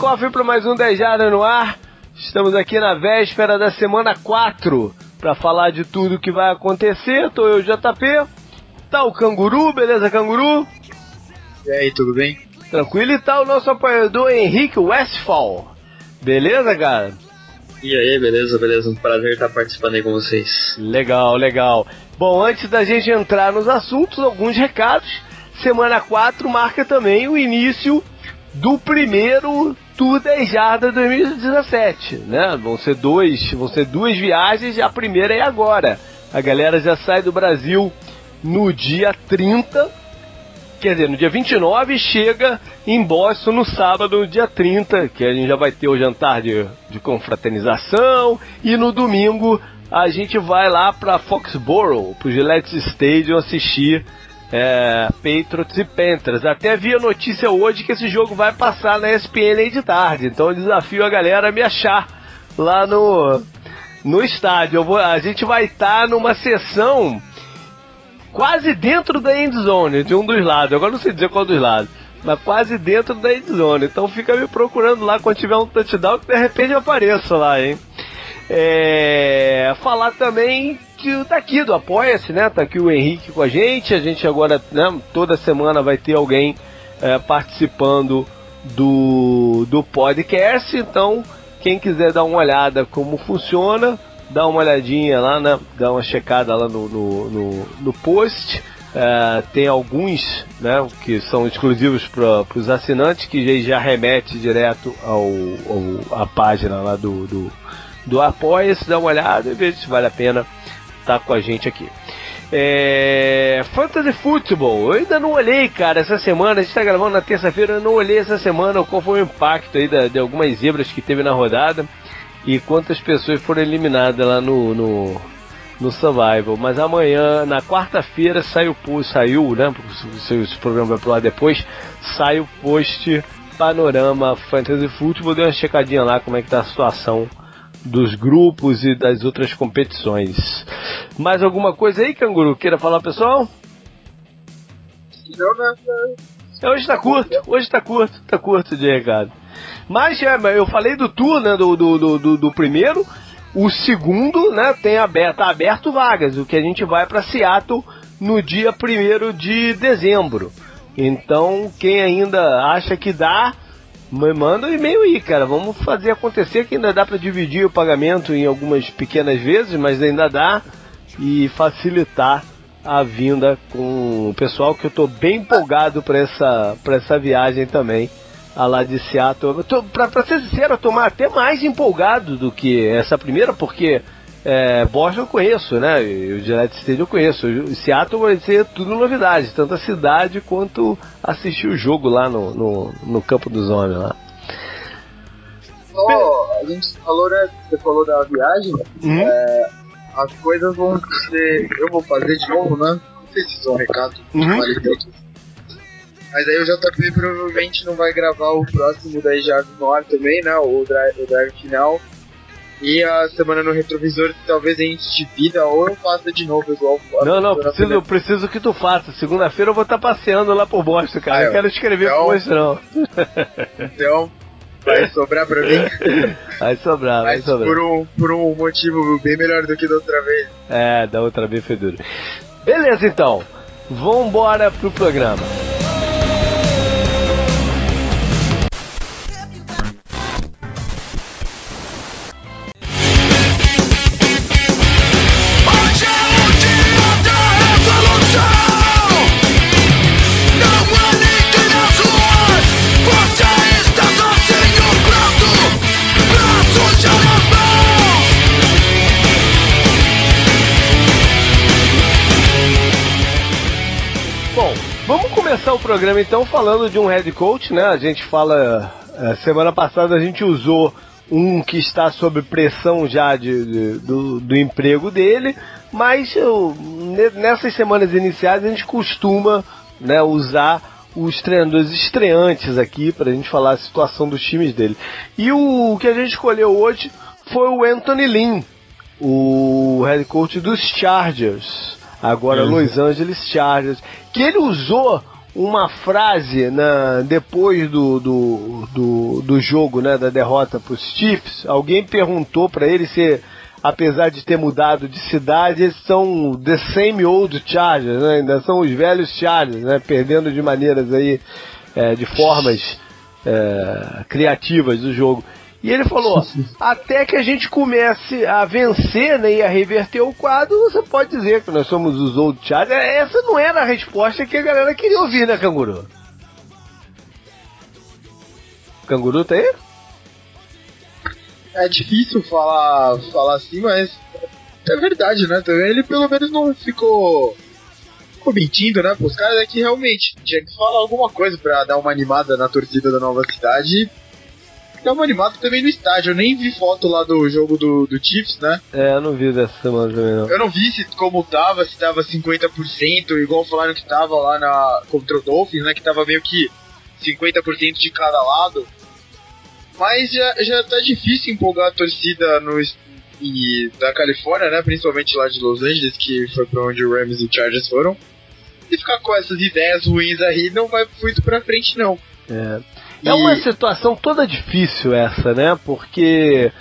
cofre para mais um 10 Jardas no ar. Estamos aqui na véspera da semana 4 para falar de tudo que vai acontecer. Tô eu, JP. Tá o Canguru, beleza, Canguru? E aí, tudo bem? Tranquilo. E tá o nosso apoiador Henrique Westphal. Beleza, cara? E aí, beleza, beleza. Um prazer estar participando aí com vocês. Legal, legal. Bom, antes da gente entrar nos assuntos, alguns recados. Semana 4 marca também o início do primeiro Tour 10 Jardas 2017, né? Vão ser dois, vão ser duas viagens, a primeira é agora. A galera já sai do Brasil no dia 30, quer dizer, no dia 29 chega em Boston no sábado, no dia 30, que a gente já vai ter o jantar de, de confraternização e no domingo a gente vai lá para Foxborough, pro Gillette Stadium assistir é, Patriots e Panthers. Até vi a notícia hoje que esse jogo vai passar na ESPN aí de tarde. Então eu desafio a galera a me achar lá no, no estádio. Vou, a gente vai estar tá numa sessão quase dentro da endzone, de um dos lados. Agora não sei dizer qual dos lados. Mas quase dentro da endzone. Então fica me procurando lá quando tiver um touchdown que de repente eu apareço lá, hein? É, falar também que tá aqui do Apoia-se, né? Tá aqui o Henrique com a gente. A gente agora, né, toda semana vai ter alguém é, participando do, do podcast. Então, quem quiser dar uma olhada como funciona, dá uma olhadinha lá, né? Dá uma checada lá no, no, no, no post. É, tem alguns né, que são exclusivos para os assinantes, que já, remete direto ao, ao, à página lá do, do, do Apoia-se, dá uma olhada e veja se vale a pena tá com a gente aqui. É... Fantasy Football, eu ainda não olhei, cara, essa semana, a gente está gravando na terça-feira, eu não olhei essa semana qual foi o impacto aí de algumas zebras que teve na rodada e quantas pessoas foram eliminadas lá no, no, no Survival. Mas amanhã, na quarta-feira, sai o post, saiu, né? Se o programa vai pro ar depois, sai o post Panorama Fantasy Football. Deu uma checadinha lá como é que tá a situação dos grupos e das outras competições. Mais alguma coisa aí, Canguru? Queira falar, pessoal? Não, não, não. Hoje tá curto, hoje tá curto, tá curto de recado. Mas é, eu falei do tour, né, do, do, do, do primeiro, o segundo, né, tem aberto, tá aberto vagas, o que a gente vai para Seattle no dia 1 de dezembro. Então, quem ainda acha que dá, manda um e-mail aí, cara. Vamos fazer acontecer que ainda dá para dividir o pagamento em algumas pequenas vezes, mas ainda dá e facilitar a vinda com o pessoal que eu tô bem empolgado para essa para essa viagem também a lá de Seattle. Pra, pra ser sincero, eu tô até mais empolgado do que essa primeira, porque é, Boston eu conheço, né? E o Gillette Stadium eu conheço. O Seattle vai ser tudo novidade, tanto a cidade quanto assistir o jogo lá no, no, no campo dos homens lá. Oh, a gente falou, né? Você falou da viagem. Uhum. É, as coisas vão ser. Eu vou fazer de novo, né? Não sei se isso é um recado uhum. Mas aí o JP provavelmente não vai gravar o próximo 10 Jardas no ar também, né? O drive, o drive final. E a semana no retrovisor talvez a gente divida ou eu faça de novo igual Não, não, preciso, preciso que tu faça. Segunda-feira eu vou estar tá passeando lá por Boston, cara. Ah, eu quero escrever então, por você não. Então, vai sobrar pra mim. Vai sobrar, vai Mas sobrar. Por um, por um motivo bem melhor do que da outra vez. É, da outra vez foi duro. Beleza então. Vambora pro programa. Começar o programa então falando de um head coach, né? A gente fala. É, semana passada a gente usou um que está sob pressão já de, de do, do, emprego dele, mas eu, nessas semanas iniciais a gente costuma né, usar os treinadores estreantes aqui para a gente falar a situação dos times dele. E o que a gente escolheu hoje foi o Anthony Lynn, o head coach dos Chargers, agora uhum. Los Angeles Chargers, que ele usou uma frase na, depois do, do, do, do jogo, né, da derrota para os Chiefs. Alguém perguntou para ele se, apesar de ter mudado de cidade, eles são the same old Chargers, né, ainda são os velhos Chargers, né, perdendo de maneiras aí, é, de formas é, criativas do jogo. E ele falou: até que a gente comece a vencer né, e a reverter o quadro, você pode dizer que nós somos os Old Chargers. Essa não era a resposta que a galera queria ouvir, né, Canguru? Canguru tá aí? É difícil falar, falar assim, mas é verdade, né? Ele pelo menos não ficou, ficou mentindo, né? Os caras é que realmente tinha que falar alguma coisa pra dar uma animada na torcida da nova cidade ficava animado também no estádio. Eu nem vi foto lá do jogo do, do Chiefs, né? É, eu não vi dessa semana também, não. Eu não vi se como tava, se tava 50%, igual falaram que tava lá na, contra o Dolphins, né? Que tava meio que 50% de cada lado. Mas já, já tá difícil empolgar a torcida no, e, da Califórnia, né? Principalmente lá de Los Angeles, que foi pra onde o Rams e o Chargers foram. E ficar com essas ideias ruins aí não vai muito pra frente, não. É. É uma situação toda difícil essa, né? Porque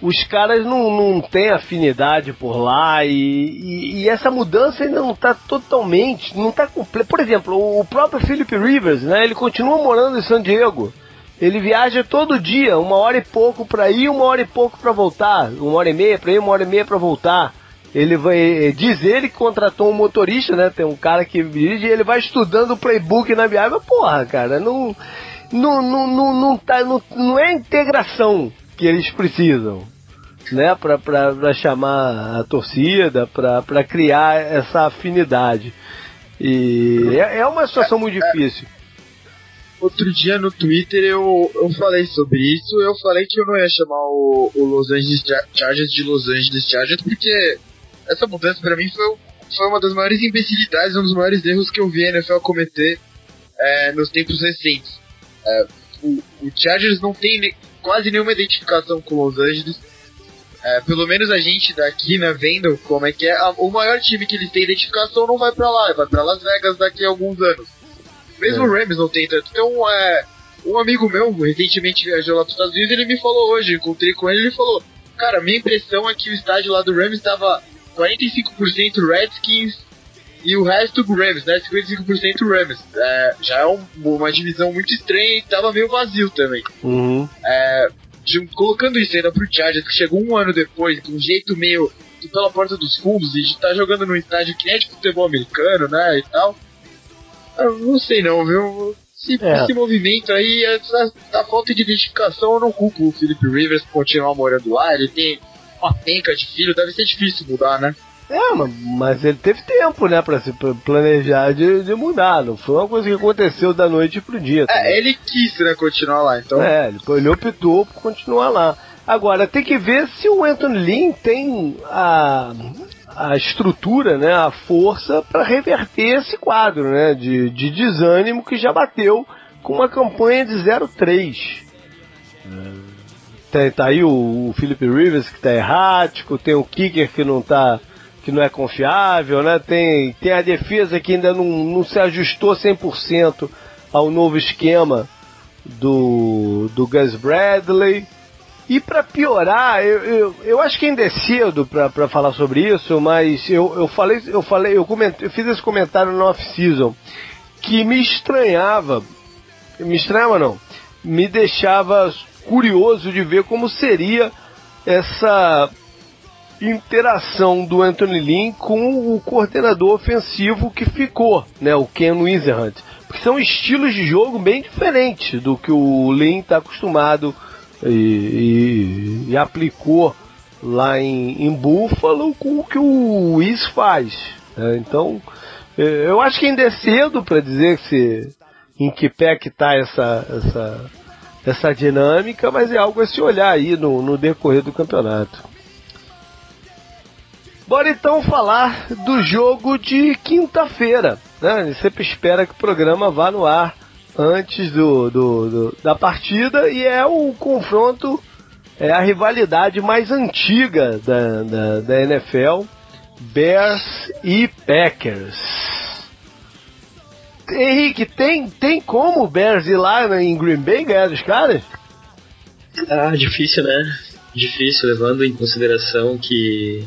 os caras não, não têm afinidade por lá e, e, e essa mudança ainda não está totalmente, não está completa. Por exemplo, o próprio Philip Rivers, né? Ele continua morando em San Diego. Ele viaja todo dia, uma hora e pouco para ir, uma hora e pouco para voltar, uma hora e meia para ir, uma hora e meia para voltar. Ele vai, diz ele que contratou um motorista, né? Tem um cara que dirige, e ele vai estudando o playbook na viagem. Mas, porra, cara, não não, não, não, não, tá, não, não é a integração que eles precisam, né? Para chamar a torcida, para criar essa afinidade. E é, é uma situação muito difícil. Outro dia no Twitter eu, eu falei sobre isso. Eu falei que eu não ia chamar o, o Los Angeles Chargers de Los Angeles Chargers porque essa mudança para mim foi, foi uma das maiores imbecilidades, um dos maiores erros que eu vi a NFL cometer é, nos tempos recentes. É, o, o, Chargers não tem quase nenhuma identificação com Los Angeles. É, pelo menos a gente daqui, né, vendo como é que é, a, o maior time que eles têm identificação não vai para lá, vai para Las Vegas daqui a alguns anos. Mesmo é. o Rams não tem tanto. Então, é, um amigo meu recentemente viajou lá para os Estados Unidos e ele me falou hoje, encontrei com ele, ele falou: Cara, minha impressão é que o estádio lá do Rams estava 45% Redskins e o resto Rams, né? 55% Rams. É, já é um, uma divisão muito estranha e tava meio vazio também. Uhum. É, de, colocando isso ainda pro Chargers, que chegou um ano depois, de um jeito meio pela porta dos fundos, e de estar tá jogando num estádio que é de futebol americano, né? E tal. Eu não sei não, viu? Esse, é. esse movimento aí, essa, a falta de identificação, eu não culpo o Philip Rivers por continuar morando lá. Ele tem uma penca de filho, deve ser difícil mudar, né? É, mas ele teve tempo, né, pra se planejar de, de mudar. Não foi uma coisa que aconteceu da noite pro dia. Tá? É, ele quis, né, continuar lá, então. É, ele, ele optou por continuar lá. Agora, tem que ver se o Anthony Lynn tem a, a estrutura, né, a força para reverter esse quadro, né, de, de desânimo que já bateu com uma campanha de 0-3. Tem, tá aí o, o Philip Rivers que tá errático, tem o Kicker que não tá que não é confiável, né? Tem, tem a defesa que ainda não, não se ajustou 100% ao novo esquema do, do Gus Bradley. E para piorar, eu, eu, eu, acho que ainda é cedo para falar sobre isso, mas eu, eu falei, eu falei, eu, eu fiz esse comentário no off-season que me estranhava, me estranhava não, me deixava curioso de ver como seria essa interação do Anthony Lynn com o coordenador ofensivo que ficou, né, o Ken Wizard. Porque são estilos de jogo bem diferentes do que o Lynn está acostumado e, e, e, aplicou lá em, em Buffalo com o que o Wiz faz. Né? Então, é, eu acho que ainda é cedo para dizer se, em que pé que está essa, essa, essa dinâmica, mas é algo a se olhar aí no, no decorrer do campeonato. Bora então falar do jogo de quinta-feira. Né? Sempre espera que o programa vá no ar antes do, do, do, da partida e é o confronto, é a rivalidade mais antiga da, da, da NFL, Bears e Packers. Henrique, tem, tem como o Bears ir lá em Green Bay ganhar dos caras? Ah, difícil, né? Difícil, levando em consideração que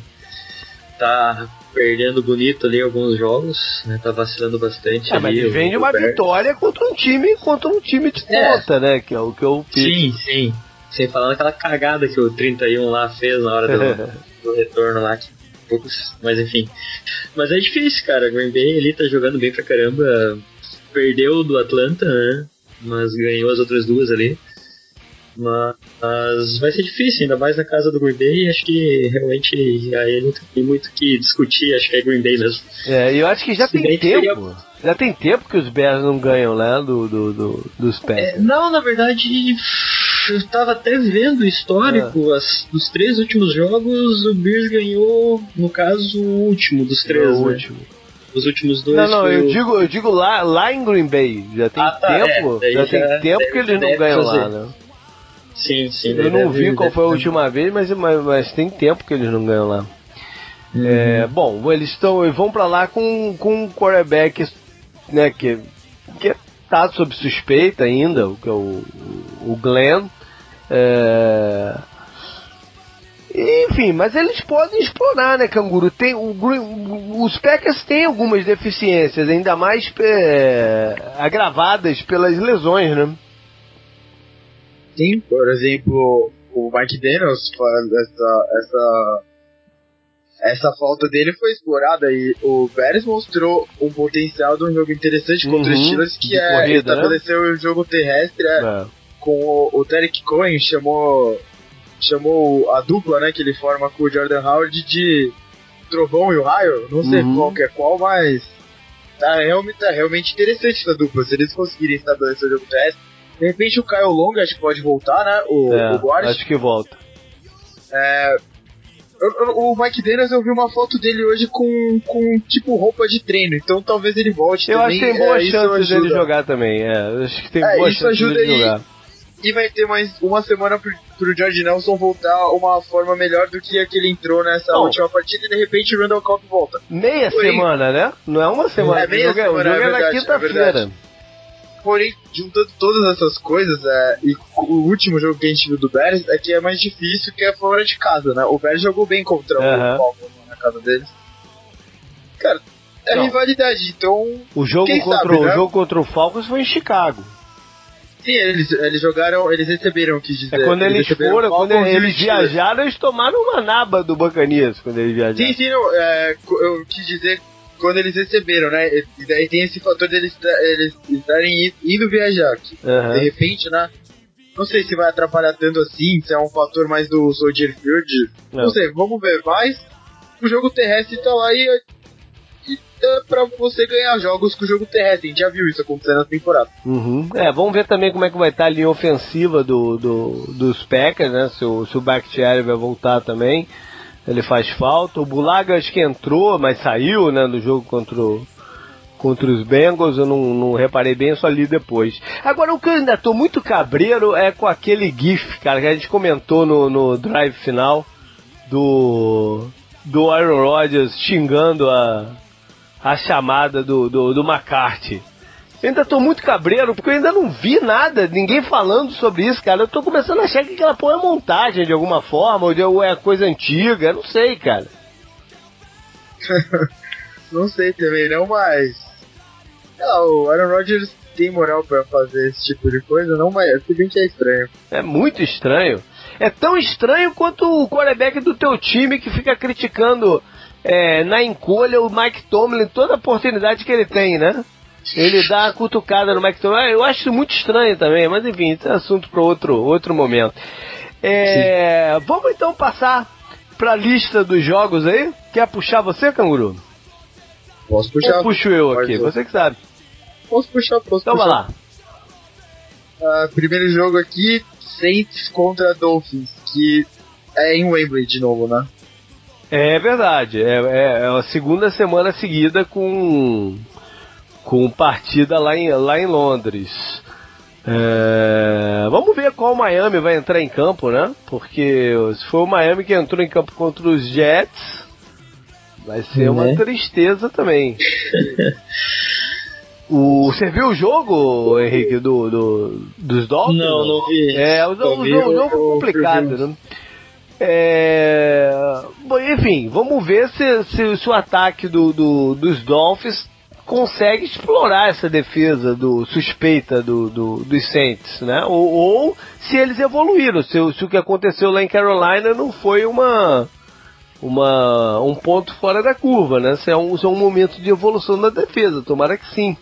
tá perdendo bonito ali alguns jogos, né? Tá vacilando bastante. É, ali, mas vem de uma Bears. vitória contra um time contra um time de é. ponta, né? Que é o que eu Sim, sim. Sem falar naquela cagada que o 31 lá fez na hora do, do retorno lá. Que poucos, mas enfim. Mas é difícil, cara. Green Bay ele tá jogando bem pra caramba. Perdeu do Atlanta, né? Mas ganhou as outras duas ali. Mas vai ser difícil, ainda mais na casa do Green Bay. Acho que realmente aí não tem muito que discutir. Acho que é Green Bay mesmo. É, eu acho que já Se tem tempo. Seria... Já tem tempo que os Bears não ganham, né? Do, do, do dos Packers. É, não, na verdade, eu tava até vendo o histórico. É. As, dos três últimos jogos, o Bears ganhou, no caso, o último dos três. O né? último. Os últimos dois. Não, não, eu o... digo, eu digo lá, lá em Green Bay. Já tem ah, tá, tempo. É, já, já, tem tempo que eles não ganham fazer. lá, né? Sim, sim. Eu não vi qual foi a última vez, mas, mas, mas, tem tempo que eles não ganham lá. Uhum. É, bom, eles estão vão para lá com, com um quarterback né, que, que tá sob suspeita ainda, que é o, o Glenn. É, enfim, mas eles podem explorar, né, Canguru? Tem, o, os Packers têm algumas deficiências, ainda mais é, agravadas pelas lesões, né? Sim, por exemplo, o Mike Daniels, essa, essa, essa falta dele foi explorada e o Bears mostrou um potencial de um jogo interessante contra uhum, os Steelers que é corrida, né? o jogo terrestre é, é. com o, o Derek Cohen chamou chamou a dupla né, que ele forma com o Jordan Howard de Trovão e o Raio, não sei uhum. qual que é qual, mas tá realmente, tá realmente interessante essa dupla. Se eles conseguirem estabelecer o jogo terrestre, de repente o Caio Long acho que pode voltar, né? O, é, o guarda. Acho que volta. É, o Mike Daniels, eu vi uma foto dele hoje com, com tipo roupa de treino, então talvez ele volte eu também. acho que tem boas é, chances dele jogar também, é. Acho que tem é, boas chances dele jogar. E vai ter mais uma semana pro, pro George Nelson voltar uma forma melhor do que a que ele entrou nessa Bom, última partida e de repente o Randall Cobb volta. Meia semana, né? Não é uma semana. É, meia o jogo, semana, o jogo é, é na quinta-feira. Porém, juntando todas essas coisas, é, e o último jogo que a gente viu do Bears é que é mais difícil, que é fora de casa, né? O Bears jogou bem contra uhum. o Falcons na casa deles. Cara, é Não. rivalidade, então. O jogo, contra, sabe, o, né? jogo contra o Falcons foi em Chicago. Sim, eles, eles jogaram, eles receberam, quis dizer. É quando eles, eles foram, quando eles viajaram, eles tomaram uma naba do Bacanias quando eles viajaram. Sim, sim, não, é, eu quis dizer quando eles receberam, né? E daí tem esse fator deles eles estarem indo viajar. Que, uhum. De repente, né? Não sei se vai atrapalhar tanto assim, se é um fator mais do Soldier Field. Não. não sei, vamos ver. Mas o jogo terrestre tá lá e, e dá pra você ganhar jogos com o jogo terrestre. A gente já viu isso acontecendo na temporada. Uhum. É, vamos ver também como é que vai estar a linha ofensiva do, do, dos Packers, né? Se o, se o Bakhtiari vai voltar também ele faz falta. O Bulaga acho que entrou, mas saiu, né, no jogo contra, o, contra os Bengals. Eu não, não reparei bem, só li depois. Agora, o que eu ainda tô muito cabreiro é com aquele GIF, cara, que a gente comentou no, no drive final do, do Aaron Rodgers xingando a, a chamada do, do, do McCarthy. Eu ainda tô muito cabreiro, porque eu ainda não vi nada, ninguém falando sobre isso, cara. Eu tô começando a achar que aquela porra é montagem de alguma forma, ou é coisa antiga, não sei, cara. não sei também, não, mas. Ah, o Aaron Rodgers tem moral para fazer esse tipo de coisa, não, mas se bem que é estranho. É muito estranho. É tão estranho quanto o quarterback do teu time que fica criticando é, na encolha o Mike Tomlin toda oportunidade que ele tem, né? Ele dá a cutucada no McTominay. Eu acho muito estranho também, mas enfim, isso é assunto para outro, outro momento. É, vamos então passar para a lista dos jogos aí. Quer puxar você, Canguru? Posso puxar. Ou puxo eu aqui, você que sabe. Posso puxar, posso então puxar. vai lá. Uh, primeiro jogo aqui, Saints contra Dolphins, que é em Wembley de novo, né? É verdade, é, é, é a segunda semana seguida com com partida lá em, lá em Londres. É, vamos ver qual Miami vai entrar em campo, né? Porque se for o Miami que entrou em campo contra os Jets, vai ser uma né? tristeza também. O, você viu o jogo, Henrique, do, do, dos Dolphins? Não, não vi. É, o, o, o, o jogo foi complicado, né? É... Enfim, vamos ver se, se, se o ataque do, do, dos Dolphins consegue explorar essa defesa do suspeita do, do, dos Saints, né? Ou, ou se eles evoluíram, se, se, o que aconteceu lá em Carolina não foi uma, uma um ponto fora da curva, né? Se é um, se é um momento de evolução da defesa, tomara que sim.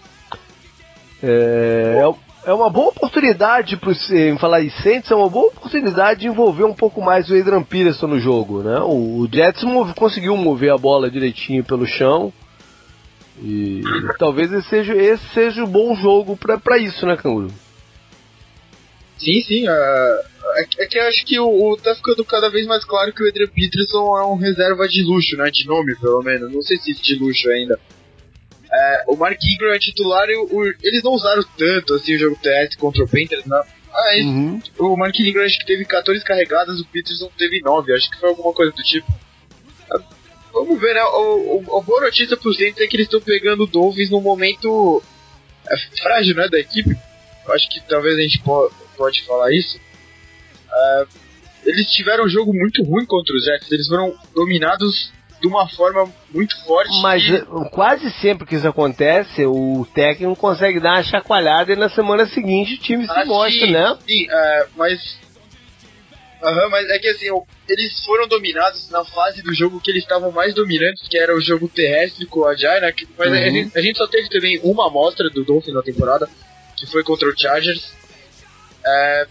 É, é, é uma boa oportunidade para em falar em Saints, é uma boa oportunidade de envolver um pouco mais o Adrian Peterson no jogo, né? O, o Jets move, conseguiu mover a bola direitinho pelo chão. E talvez esse seja, esse seja um bom jogo para isso, né, Canguru? Sim, sim. Uh, é, que eu acho que o, o, tá ficando cada vez mais claro que o Adrian Peterson é um reserva de luxo, né? De nome, pelo menos. Não sei se de luxo ainda. É, o Mark Ingram é titular e o, eles não usaram tanto assim o jogo TS contra o Panthers. Ah, esse, uhum. O Mark Ingram acho que teve 14 carregadas, o Peterson teve 9, acho que foi alguma coisa do tipo. Vamos ver, né? O, o, a boa notícia pro Saints é que eles estão pegando o Dolphins num momento é, frágil, né, da equipe. Eu acho que talvez a gente po pode falar isso. É, eles tiveram um jogo muito ruim contra os Jets. Eles foram dominados de uma forma muito forte. Mas e... quase sempre que isso acontece, o técnico consegue dar uma chacoalhada e na semana seguinte o time ah, se mostra, sim, né? Sim, uh, mas Uhum, mas é que assim, eles foram dominados na fase do jogo que eles estavam mais dominantes, que era o jogo terrestre com a Jai, né? Mas uhum. a, gente, a, gente, só teve também uma amostra do Dolphins na temporada, que foi contra o Chargers. É,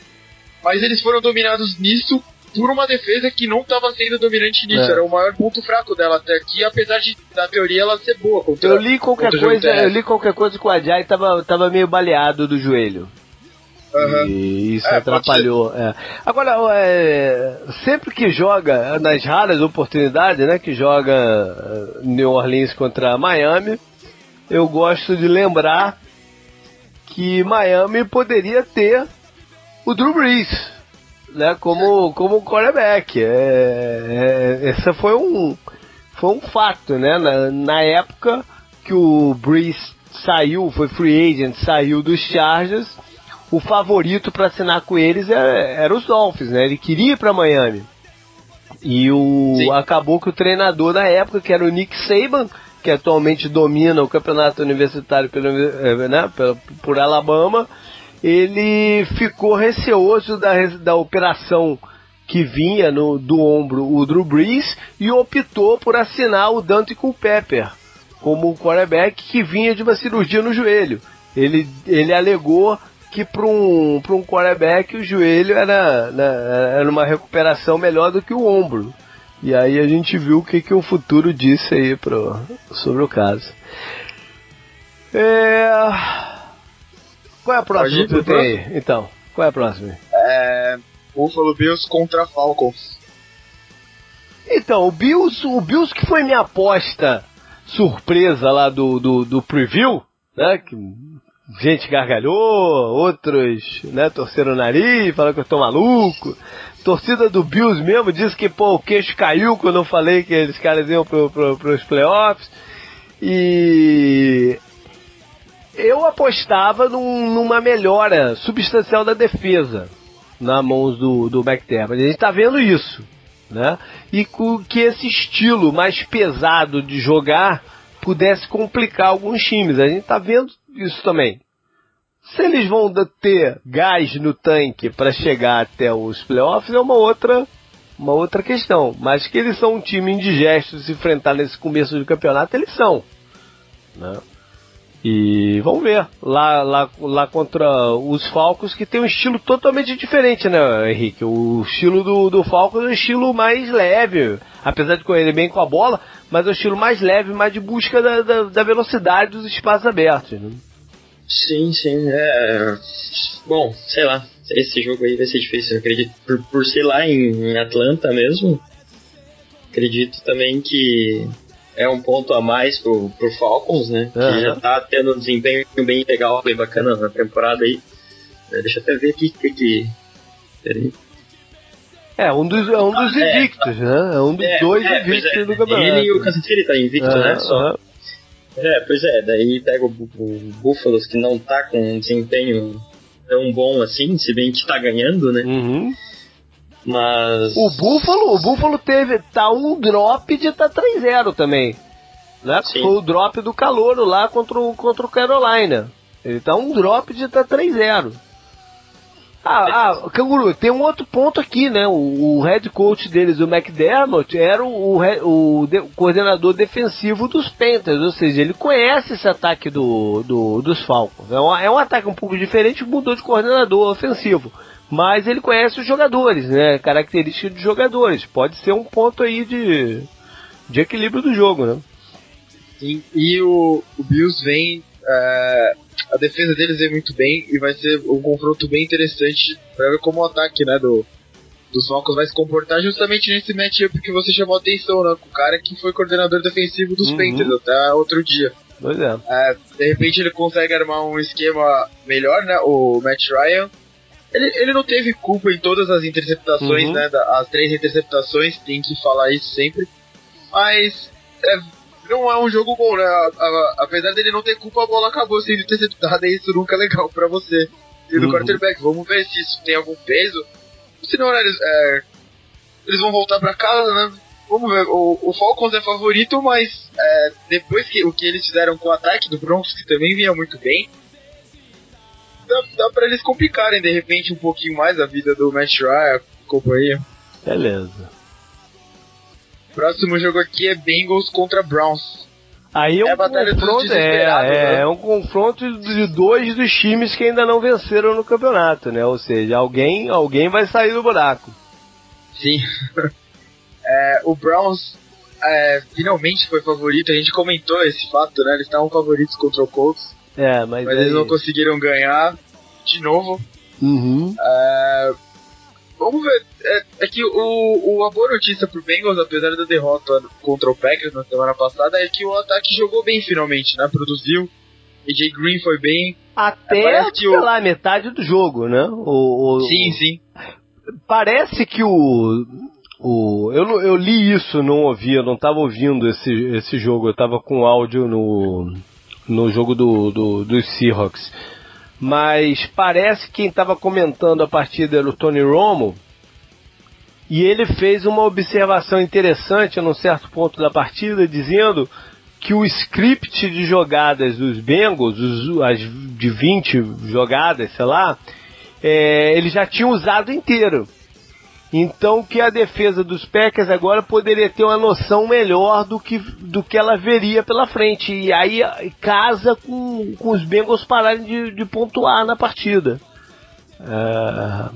mas eles foram dominados nisso por uma defesa que não estava sendo dominante nisso. É. Era o maior ponto fraco dela até aqui, apesar de, na teoria, ela ser boa. Contra, eu li qualquer coisa, eu li qualquer coisa que o Ajay tava, tava meio baleado do joelho. Uhum. E isso é, atrapalhou. É. Agora, é, sempre que joga, nas raras oportunidades, né, que joga eh, New Orleans contra Miami, eu gosto de lembrar que Miami poderia ter o Drew Brees, né, como como quarterback. É, é, essa foi um foi um fato, né, na, na época que o Brees saiu, foi free agent, saiu dos Chargers o favorito para assinar com eles era, era, os Dolphins, né? Ele queria ir para Miami. E o acabou que o treinador da época, que era o Nick Saban, que atualmente domina o campeonato universitário pelo, eh, né, por Alabama, ele ficou receoso da, da operação que vinha no, do ombro o Drew Brees e optou por assinar o Dante Culpepper como quarterback que vinha de uma cirurgia no joelho. Ele, ele alegou que para um, um quarterback o joelho era, né, era uma recuperação melhor do que o ombro. E aí a gente viu o que, que o futuro disse aí pro, sobre o caso. É... Qual é a próxima que tem aí? Então, qual é a próxima? É... Buffalo Bills contra Falcons. Então, o Bills, o Bills que foi minha aposta surpresa lá do, do, do preview, né? Que gente gargalhou, outros, né, torceram o nariz, falaram que eu tô maluco. Torcida do Bills mesmo disse que, pô, o queixo caiu quando eu falei que eles caras iam pro, pro, pros playoffs. E eu apostava num, numa melhora substancial da defesa na mãos do, do McDermott. A gente tá vendo isso, né? E que esse estilo mais pesado de jogar pudesse complicar alguns times. A gente tá vendo isso também. Se eles vão ter gás no tanque para chegar até os playoffs é uma outra, uma outra questão. Mas que eles são um time indigesto de se enfrentar nesse começo do campeonato, eles são. Né? E vamos ver. Lá, lá, lá contra os Falcons, que tem um estilo totalmente diferente, né, Henrique? O estilo do, do Falcons é um estilo mais leve, apesar de correr bem com a bola, mas é um estilo mais leve, mais de busca da, da, da velocidade dos espaços abertos. Né? Sim, sim. É... Bom, sei lá. Esse jogo aí vai ser difícil, eu acredito. Por, por ser lá em Atlanta mesmo, acredito também que é um ponto a mais pro, pro Falcons, né? Uhum. Que já tá tendo um desempenho bem legal, bem bacana na temporada aí. É, deixa eu até ver aqui o que que. Peraí. É, um dos, é um dos ah, invictos, é, né? É um dos é, dois é, invictos é, do campeonato. Ele e o Kansas City tá invicto, uhum, né? Só. Uhum. É, pois é, daí pega o, o Búfalos que não tá com um desempenho tão bom assim, se bem que tá ganhando, né? Uhum. Mas. O Búfalo, o Búfalo teve. tá um drop de tá 3-0 também. Né? Sim. Foi o drop do Calouro lá contra o, contra o Carolina. Ele tá um drop de tá 3-0. Ah, ah, Canguru, tem um outro ponto aqui, né? O, o head coach deles, o McDermott, era o, o, o de- coordenador defensivo dos Panthers, ou seja, ele conhece esse ataque do, do- dos Falcons. É um, é um ataque um pouco diferente, mudou de coordenador ofensivo, mas ele conhece os jogadores, né? Características dos jogadores. Pode ser um ponto aí de, de equilíbrio do jogo, né? Sim, e o, o Bills vem. é, a defesa deles vem muito bem e vai ser um confronto bem interessante para ver como o ataque né, do, dos Falcons vai se comportar justamente nesse matchup que você chamou a atenção, né? Com o cara que foi coordenador defensivo dos Uhum. Panthers até outro dia. Pois é. É, de repente ele consegue armar um esquema melhor, né? O Matt Ryan. Ele, ele não teve culpa em todas as interceptações, Uhum. né? da- as três interceptações, tem que falar isso sempre. Mas é, não é um jogo bom, né? A- a- apesar dele não ter culpa, a bola acabou sendo interceptada e isso nunca é legal pra você. E do Uhum. quarterback, vamos ver se isso tem algum peso. Senão, né, eles, é, eles vão voltar pra casa, né? Vamos ver, o, o Falcons é favorito, mas é, depois que o que eles fizeram com o ataque do Broncos, que também vinha muito bem, dá, dá pra eles complicarem de repente um pouquinho mais a vida do Matt Ryan e companhia. Beleza. Próximo jogo aqui é Bengals contra Browns. Aí é um É confronto, é, é, né? é um confronto de dois dos times que ainda não venceram no campeonato, né? Ou seja, alguém, alguém vai sair do buraco. Sim. É, o Browns é, finalmente foi favorito, a gente comentou esse fato, né? Eles estavam favoritos contra o Colts, É, mas, mas eles não conseguiram ganhar de novo. Uhum. É, vamos ver. É, é que o, o, a boa notícia pro Bengals, apesar da derrota contra o Packers na semana passada, é que o ataque jogou bem finalmente, né? Produziu. AJ Green foi bem. Até, sei o- lá, metade do jogo, né? O, o- Sim, sim. Parece que o... o eu, eu li isso, não ouvi, eu não estava ouvindo esse, esse jogo, eu estava com áudio no, no jogo do, do, dos Seahawks. Mas parece que quem estava comentando a partida era o Tony Romo, e ele fez uma observação interessante num certo ponto da partida, dizendo que o script de jogadas dos Bengals, os- as de 20 jogadas, sei lá, é, ele já tinha usado inteiro. Então que a defesa dos Packers agora poderia ter uma noção melhor do que, do que ela veria pela frente. E aí casa com, com os Bengals pararem de, de pontuar na partida. É,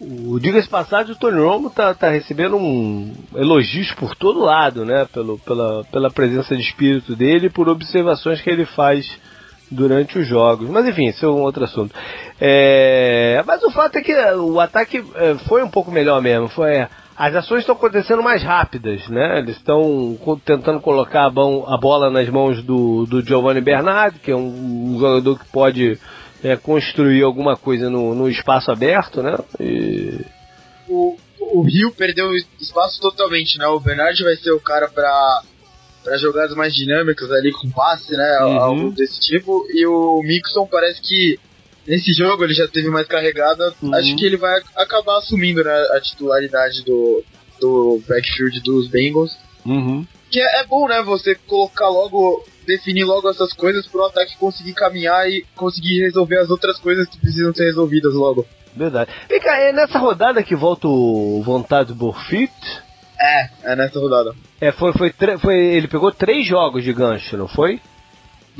o diga-se passagem, o Tony Romo tá, tá recebendo um elogios por todo lado, né? Pelo, pela, pela presença de espírito dele e por observações que ele faz durante os jogos. Mas enfim, isso é um outro assunto. É, mas o fato é que o ataque é, foi um pouco melhor mesmo. Foi, as ações estão acontecendo mais rápidas, né? Eles estão tentando colocar a, bom- a bola nas mãos do, do Giovanni Bernard, que é um, um jogador que pode é, construir alguma coisa no, no espaço aberto, né? E- O, o Rio perdeu espaço totalmente, né? O Bernard vai ser o cara pra, pra jogadas mais dinâmicas ali com passe, né? Uhum. Algo desse tipo. E o Mixon parece que nesse jogo ele já teve mais carregada. Uhum. Acho que ele vai acabar assumindo né, a titularidade do, do backfield dos Bengals. Que é, é bom, né? Você colocar logo, definir logo essas coisas pro ataque conseguir caminhar e conseguir resolver as outras coisas que precisam ser resolvidas logo. Verdade. Vem cá, é nessa rodada que volta o Vontade Burfit? É, é nessa rodada. É, foi, foi, foi, ele pegou três jogos de gancho, não foi?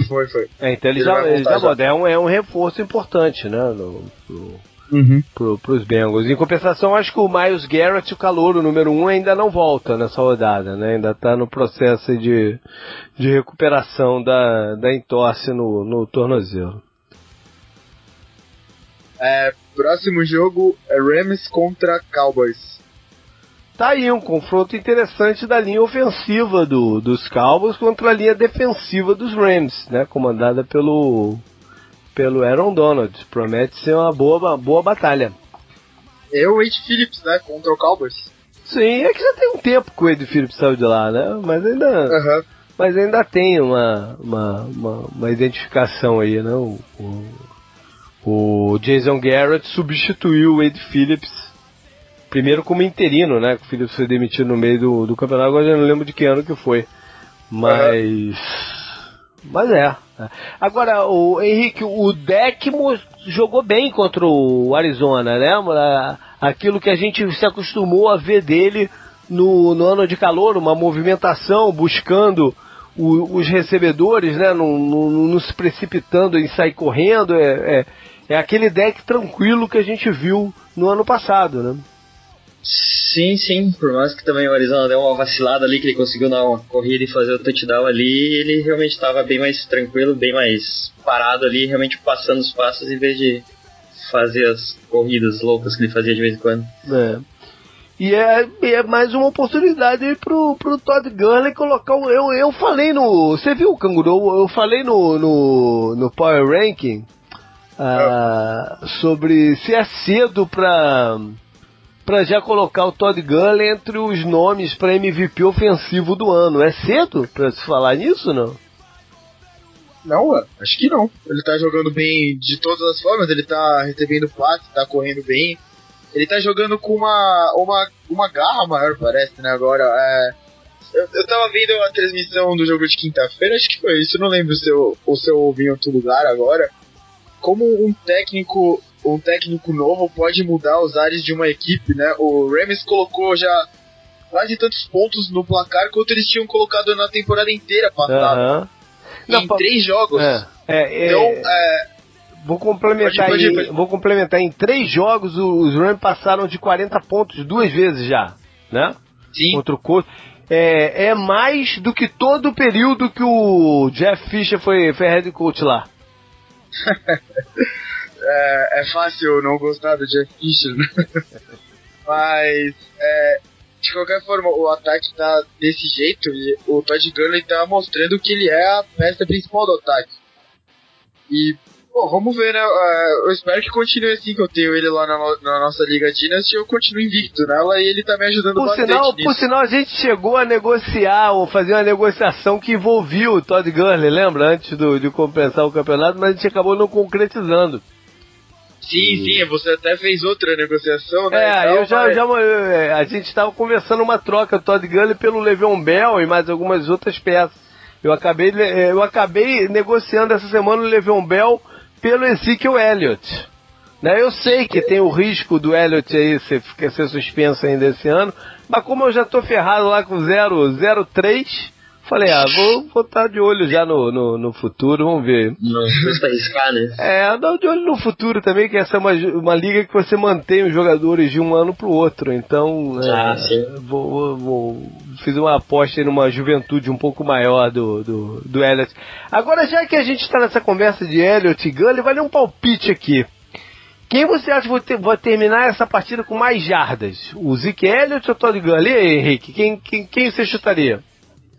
Foi, foi. É, então ele, Ele já, ele já já. É um, é um reforço importante, né? No, pro, Uhum. pro, pros Bengals. Em compensação, acho que o Miles Garrett, o calouro número um, ainda não volta nessa rodada, né? Ainda tá no processo de, de recuperação da, da entorse no, no tornozelo. É, próximo jogo é Rams contra Cowboys. Tá aí um confronto interessante da linha ofensiva do, dos Cowboys contra a linha defensiva dos Rams, né? Comandada pelo, pelo Aaron Donald. Promete ser uma boa, uma boa batalha. É o Wade Phillips, né? Contra o Cowboys. Sim, é que já tem um tempo que o Ed Phillips saiu de lá, né? Mas ainda. Mas ainda tem uma, uma, uma, uma identificação aí, né? O, o, o, Jason Garrett substituiu o Ed Phillips, primeiro como interino, né? O Phillips foi demitido no meio do, do campeonato, agora eu não lembro de que ano que foi. Mas. Mas é. Agora, o Henrique, o Decmo jogou bem contra o Arizona, né? Aquilo que a gente se acostumou a ver dele no, no ano de calor, uma movimentação buscando o, os recebedores, né? Não, se precipitando em sair correndo. É, é, é, aquele deck tranquilo que a gente viu no ano passado, né? Sim, sim. Por mais que também o Arizona deu uma vacilada ali, que ele conseguiu dar uma corrida e fazer o touchdown ali, ele realmente estava bem mais tranquilo, bem mais parado ali, realmente passando os passos em vez de fazer as corridas loucas que ele fazia de vez em quando. É. E é, é mais uma oportunidade aí pro, pro Todd Gurley colocar um. Eu, eu falei no. Você viu, Canguru? Eu falei no, no, no Power Ranking uh, sobre se é cedo pra, pra já colocar o Todd Gurley entre os nomes para MVP ofensivo do ano. É cedo pra se falar nisso não? Não, acho que não. Ele tá jogando bem de todas as formas, ele tá recebendo passe, tá correndo bem. Ele tá jogando com uma, uma, uma garra maior, parece, né? Agora, é, eu, eu tava vendo a transmissão do jogo de quinta-feira, acho que foi isso, não lembro se eu, ou se eu ouvi em outro lugar agora. Como um técnico, um técnico novo pode mudar os ares de uma equipe, né? O Rams colocou já quase tantos pontos no placar quanto eles tinham colocado na temporada inteira passada. Uhum. Em três jogos. É, é, então, é, é Vou complementar, pode, pode, pode. Em, vou complementar. Em três jogos, os Rams passaram de 40 pontos duas vezes já, né? Sim. Contra o Colts. É, é mais do que todo o período que o Jeff Fisher foi, foi head coach lá. é, é, fácil não gostar do Jeff Fisher, né? Mas, é, de qualquer forma, o ataque tá desse jeito e o Todd Gurley tá mostrando que ele é a peça principal do ataque. E Bom, vamos ver, né? Uh, eu espero que continue assim, que eu tenho ele lá na, na nossa Liga Dynasty, eu continuo invicto nela e ele tá me ajudando por bastante sinal, nisso. Por sinal, a gente chegou a negociar, ou fazer uma negociação que envolvia o Todd Gurley, lembra? Antes do, de compensar o campeonato, mas a gente acabou não concretizando. Sim, sim, você até fez outra negociação, né? É, eu já, mas... já é, a gente estava conversando uma troca Todd Gurley pelo Le'Veon Bell e mais algumas outras peças. Eu acabei, eu acabei negociando essa semana o Le'Veon Bell pelo Ezekiel Elliott. Né? Eu sei que tem o risco do Elliott aí ser, ser suspenso ainda esse ano, mas como eu já tô ferrado lá com 003, falei, ah, vou, vou estar de olho já no, no, no futuro, vamos ver. Não custa arriscar, né? É, dar de olho no futuro também, que essa é uma, uma liga que você mantém os jogadores de um ano pro outro, então ah, é, vou, vou, vou, fiz uma aposta em uma juventude um pouco maior do, do, do Elliot. Agora, já que a gente está nessa conversa de Elliot e Gully, vai ler um palpite aqui. Quem você acha que vai terminar essa partida com mais jardas? O Zeke Elliott ou o Todd Gurley, Henrique? Quem, quem, quem você chutaria?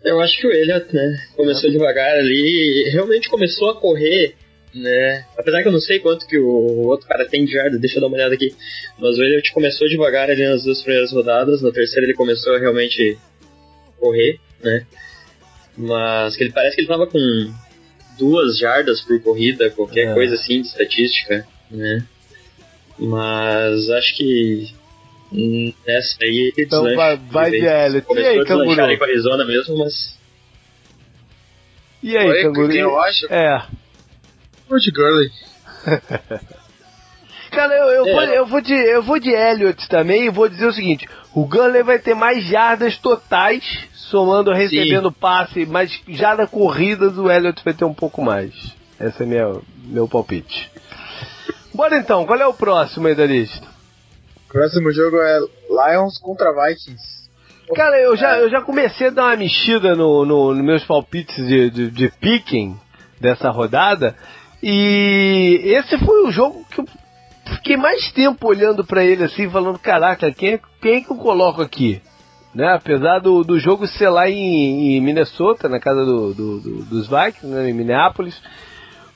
Eu acho que o Elliot, né? Começou devagar ali, realmente começou a correr, né? Apesar que eu não sei quanto que o outro cara tem de jardas, deixa eu dar uma olhada aqui. Mas o Elliot começou devagar ali nas duas primeiras rodadas, na terceira ele começou a realmente correr, né? Mas que ele parece que ele tava com duas jardas por corrida, qualquer é. coisa assim de estatística, né? Mas acho que Nessa aí, então vai, vai de Elliot. E aí, Canguru? com Arizona mesmo, mas. E aí, Oi, Canguru? Quem eu acho? É. Ruth Gurley. Cara, eu, eu, é. vou, eu, vou de, eu vou de Elliot também e vou dizer o seguinte: o Gurley vai ter mais jardas totais, somando recebendo Sim. passe, mas jarda corrida do Elliot vai ter um pouco mais. Esse é meu, meu palpite. Bora então, qual é o próximo aí da lista? Próximo jogo é Lions contra Vikings. Cara, eu já, eu já comecei a dar uma mexida nos no, no meus palpites de, de, de picking dessa rodada. E esse foi o jogo que eu fiquei mais tempo olhando para ele assim, falando: caraca, quem, quem que eu coloco aqui? Né? Apesar do, do jogo ser lá em, em Minnesota, na casa do, do, do, dos Vikings, né? em Minneapolis.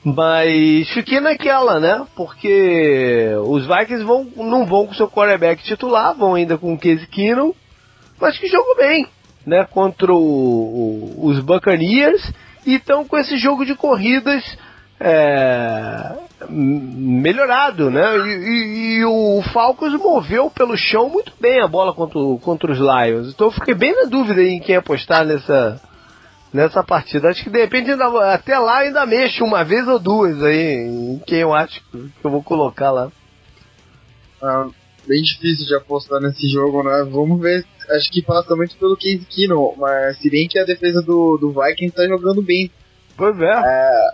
Mas fiquei naquela, né? Porque os Vikings vão, não vão com seu quarterback titular, vão ainda com o Case Keenum, mas que jogou bem, né, contra o, o, os Buccaneers e estão com esse jogo de corridas é, melhorado, né? E, e, e, o Falcons moveu pelo chão muito bem a bola contra, contra os Lions. Então eu fiquei bem na dúvida em quem apostar nessa, nessa partida. Acho que de repente ainda, até lá ainda mexo uma vez ou duas aí em quem eu acho que eu vou colocar lá. Ah, bem difícil de apostar nesse jogo, né? Vamos ver. Acho que passa muito pelo Case Keenum, mas se bem que a defesa do, do Vikings tá jogando bem. Pois é. é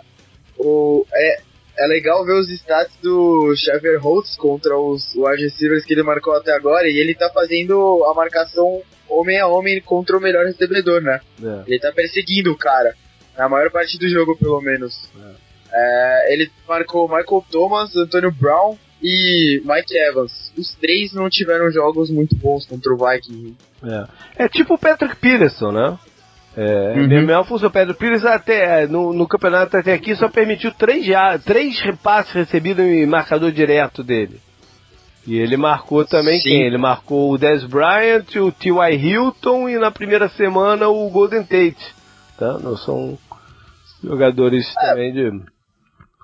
o, é, é legal ver os stats do Xavier Holtz contra os wide receivers que ele marcou até agora e ele tá fazendo a marcação homem a homem contra o melhor recebedor, né? É. Ele tá perseguindo o cara, na maior parte do jogo, pelo menos. É. É, ele marcou Michael Thomas, Antonio Brown e Mike Evans. Os três não tiveram jogos muito bons contra o Viking. É, é tipo o Patrick Peterson, né? É, uhum. Mesma função. Pedro Pires até é, no, no, campeonato até aqui só permitiu três, já, três repasses recebidos em marcador direto dele. E ele marcou também Sim. quem? Ele marcou o Dez Bryant, o T.Y. Hilton e na primeira semana o Golden Tate. Tá? Não são jogadores é. também de.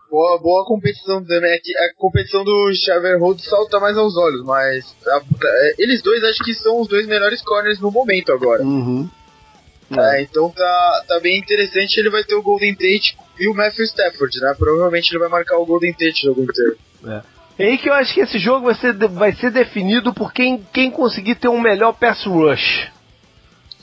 Boa, boa competição também. É a competição do Xavier Rhodes salta mais aos olhos, mas a, a, eles dois acho que são os dois melhores corners no momento agora. Uhum. É, então tá, tá bem interessante. Ele vai ter o Golden Tate e o Matthew Stafford, né? Provavelmente ele vai marcar o Golden Tate no jogo inteiro. É. É aí que eu acho que esse jogo vai ser, vai ser definido por quem, quem conseguir ter um melhor pass rush.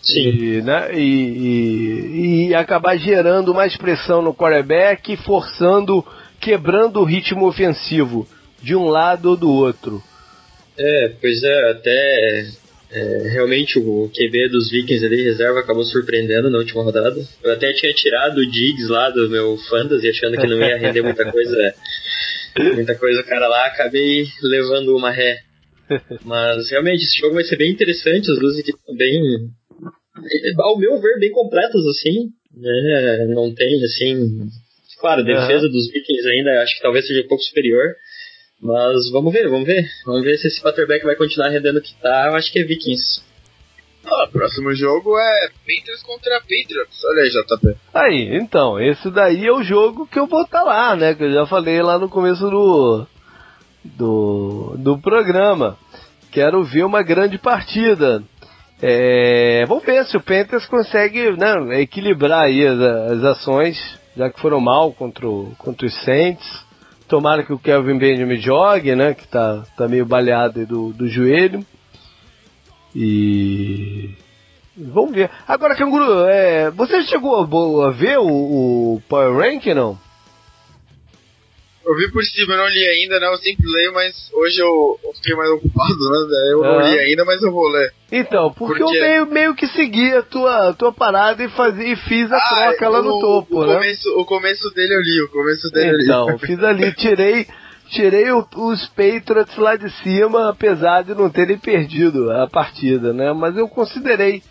Sim. E, né, e, e, e, acabar gerando mais pressão no quarterback, forçando, quebrando o ritmo ofensivo de um lado ou do outro. É, pois é, até é, realmente o QB dos Vikings ali, reserva, acabou surpreendendo na última rodada. Eu até tinha tirado o Diggs lá do meu fantasy, achando que não ia render muita coisa. muita coisa o cara lá, acabei levando uma ré. Mas realmente esse jogo vai ser bem interessante, as duas equipes bem. Ao meu ver, bem completas assim. Né? Não tem assim. Claro, a defesa uhum. dos Vikings ainda acho que talvez seja um pouco superior. Mas vamos ver, vamos ver. Vamos ver se esse quarterback vai continuar rendendo o que tá. Eu acho que é Vikings. Ah, próximo jogo é Panthers contra Patriots. Olha aí, JP. Aí, então, esse daí é o jogo que eu vou estar tá lá, né? Que eu já falei lá no começo do, do, do programa. Quero ver uma grande partida. É, vamos ver se o Panthers consegue né, equilibrar aí as, as ações, já que foram mal contra, o, contra os Saints. Tomara que o Kelvin Benjamin jogue, né? Que tá, tá meio baleado do, do joelho. E. Vamos ver. Agora, Canguru, é, você chegou a, ver o, o Power Rank não? Eu vi por cima, eu não li ainda, né? Eu sempre leio, mas hoje eu, eu fiquei mais ocupado, né? Eu não li ainda, mas eu vou ler. Então, porque, porque... eu meio, meio que segui a tua, tua parada e, fazia, e fiz a ah, troca lá no topo, o né? Começo, o começo dele eu li, o começo dele então, eu li. Então, fiz ali, tirei, tirei o, os Patriots lá de cima, apesar de não terem perdido a partida, né? Mas eu considerei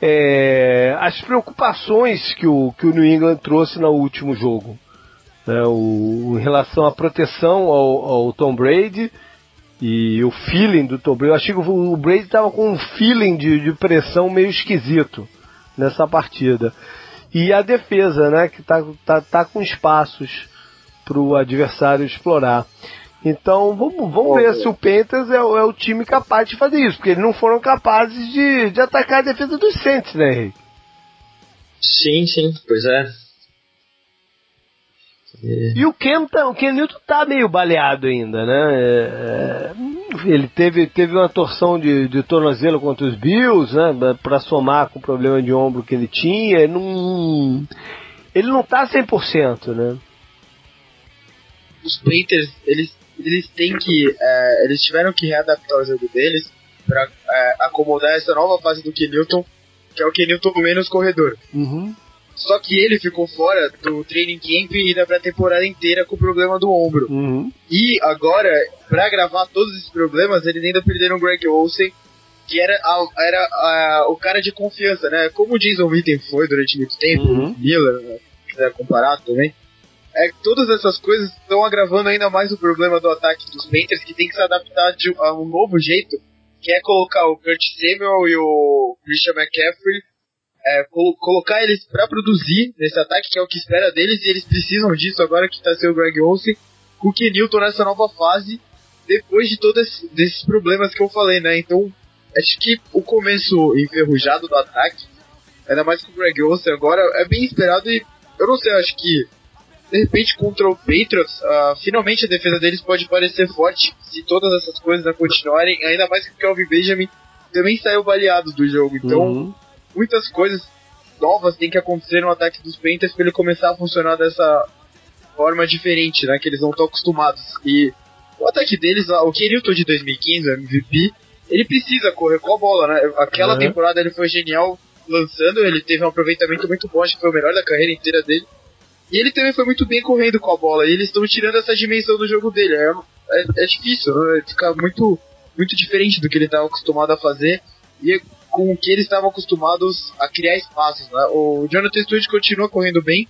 é, as preocupações que o, que o New England trouxe no último jogo né, o, em relação à proteção ao, ao, Tom Brady e o feeling do Tom Brady. Eu achei que o, Brady estava com um feeling de, de, pressão meio esquisito nessa partida. E a defesa, né, que está tá, tá com espaços para o adversário explorar. Então vamos, vamos ver se o Panthers é, é, o time capaz de fazer isso, porque eles não foram capazes de, de atacar a defesa dos Saints, né, Henrique? Sim, sim, pois é. É. E o Ken, tá, o Ken Newton tá meio baleado ainda, né? É, é, ele teve, teve uma torção de, de tornozelo contra os Bills, né? Pra somar com o problema de ombro que ele tinha. Ele não, ele não tá 100%, né? Os Panthers, eles, eles têm que. É, eles tiveram que readaptar o jogo deles para é, acomodar essa nova fase do Kenilton, que é o Kenilton menos corredor. Uhum. Só que ele ficou fora do training camp e da pré-temporada inteira com o problema do ombro. Uhum. E agora, para gravar todos esses problemas, eles ainda perderam o Greg Olsen, que era, a, era a, o cara de confiança, né? Como o Jason Witten foi durante muito tempo, uhum. o Miller, né? quiser comparar também. É que todas essas coisas estão agravando ainda mais o problema do ataque dos Panthers, que tem que se adaptar de, a um novo jeito quer colocar o Kurt Samuel e o Christian McCaffrey, é, col colocar eles para produzir nesse ataque, que é o que espera deles, e eles precisam disso agora que tá sendo o Greg Olsen, com o Kenilton nessa nova fase, depois de todos esses problemas que eu falei, né? Então, acho que o começo enferrujado do ataque, ainda mais com o Greg Olsen agora, é bem esperado e eu não sei, acho que de repente contra o Patriots, uh, finalmente a defesa deles pode parecer forte se todas essas coisas continuarem, ainda mais que o Kelvin Benjamin também saiu baleado do jogo. Então, uhum. Muitas coisas novas têm que acontecer no ataque dos Panthers para ele começar a funcionar dessa forma diferente, né, que eles não estão acostumados. E o ataque deles, o Kenilton de 2015, o MVP, ele precisa correr com a bola, né? Aquela uhum. temporada ele foi genial lançando, ele teve um aproveitamento muito bom, acho que foi o melhor da carreira inteira dele. E ele também foi muito bem correndo com a bola. E eles estão tirando essa dimensão do jogo dele. É, é, é difícil, né? fica muito, muito diferente do que ele estava acostumado a fazer. E com o que eles estavam acostumados a criar espaços. Né? O Jonathan Stewart continua correndo bem.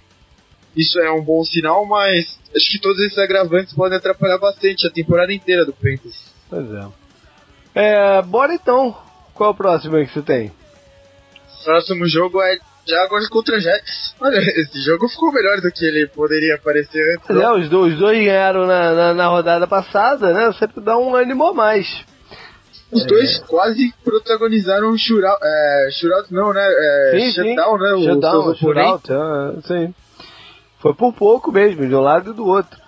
Isso é um bom sinal, mas acho que todos esses agravantes podem atrapalhar bastante a temporada inteira do Panthers. Pois é. é bora então. Qual é o próximo aí que você tem? O próximo jogo é Jaguars contra Jets. Olha, esse jogo ficou melhor do que ele poderia parecer antes. É, os dois, os dois ganharam na, na, na, rodada passada, né? Sempre dá um ânimo a mais. Os é. dois quase protagonizaram o shootout, é, shootout não, né? É, sim, shutdown, sim. né? Shutdown, shootout, sim. Foi por pouco mesmo, de um lado e do outro.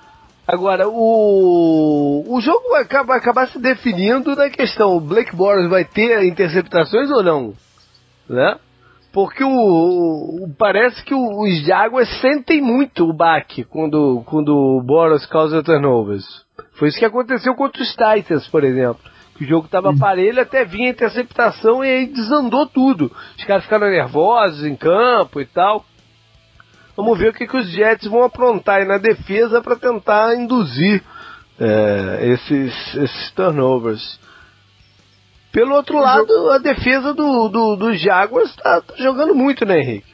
Agora, o, o jogo vai acabar, vai acabar se definindo na questão: o Blake Bortles vai ter interceptações ou não? Né? Porque o, o, parece que os Jaguars sentem muito o baque quando, quando o Boros causa turnovers. Foi isso que aconteceu contra os Titans, por exemplo. O jogo estava uhum. parelho até vinha a interceptação e aí desandou tudo. Os caras ficaram nervosos em campo e tal. Vamos ver o que, que os Jets vão aprontar aí na defesa para tentar induzir é, esses, esses turnovers. Pelo outro lado, a defesa do, do, do Jaguars tá, tá, jogando muito, né, Henrique?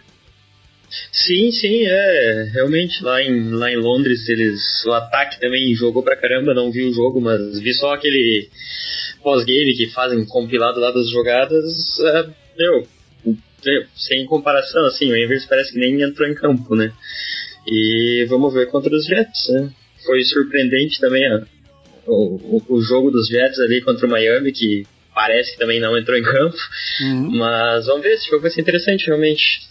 Sim, sim, é. Realmente, lá em, lá em Londres, eles. O ataque também jogou pra caramba, não vi o jogo, mas vi só aquele pós-game que fazem compilado lá das jogadas. É, meu, sem comparação, assim, o Envers parece que nem entrou em campo, né? E vamos ver contra os Jets, né? Foi surpreendente também ó, o, o, o jogo dos Jets ali contra o Miami, que parece que também não entrou em campo. Uhum. Mas vamos ver, esse jogo vai ser interessante, realmente.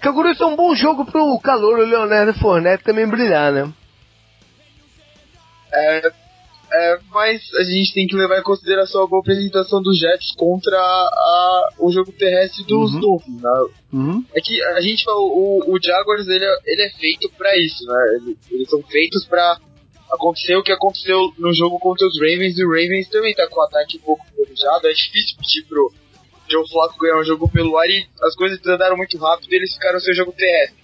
Kaguru, isso é um bom jogo pro calor o Leonardo Fournette também brilhar, né? É, é, mas a gente tem que levar em consideração a boa apresentação dos Jets contra a, o jogo terrestre dos uhum. Dolphins. Né? Uhum. É que a gente o, o Jaguars ele é, ele é feito para isso, né? Eles, eles são feitos para aconteceu o que aconteceu no jogo contra os Ravens, e o Ravens também tá com o ataque um pouco enferrujado. É difícil pedir pro Joe Flacco ganhar um jogo pelo ar e as coisas andaram muito rápido e eles ficaram sem jogo terrestre.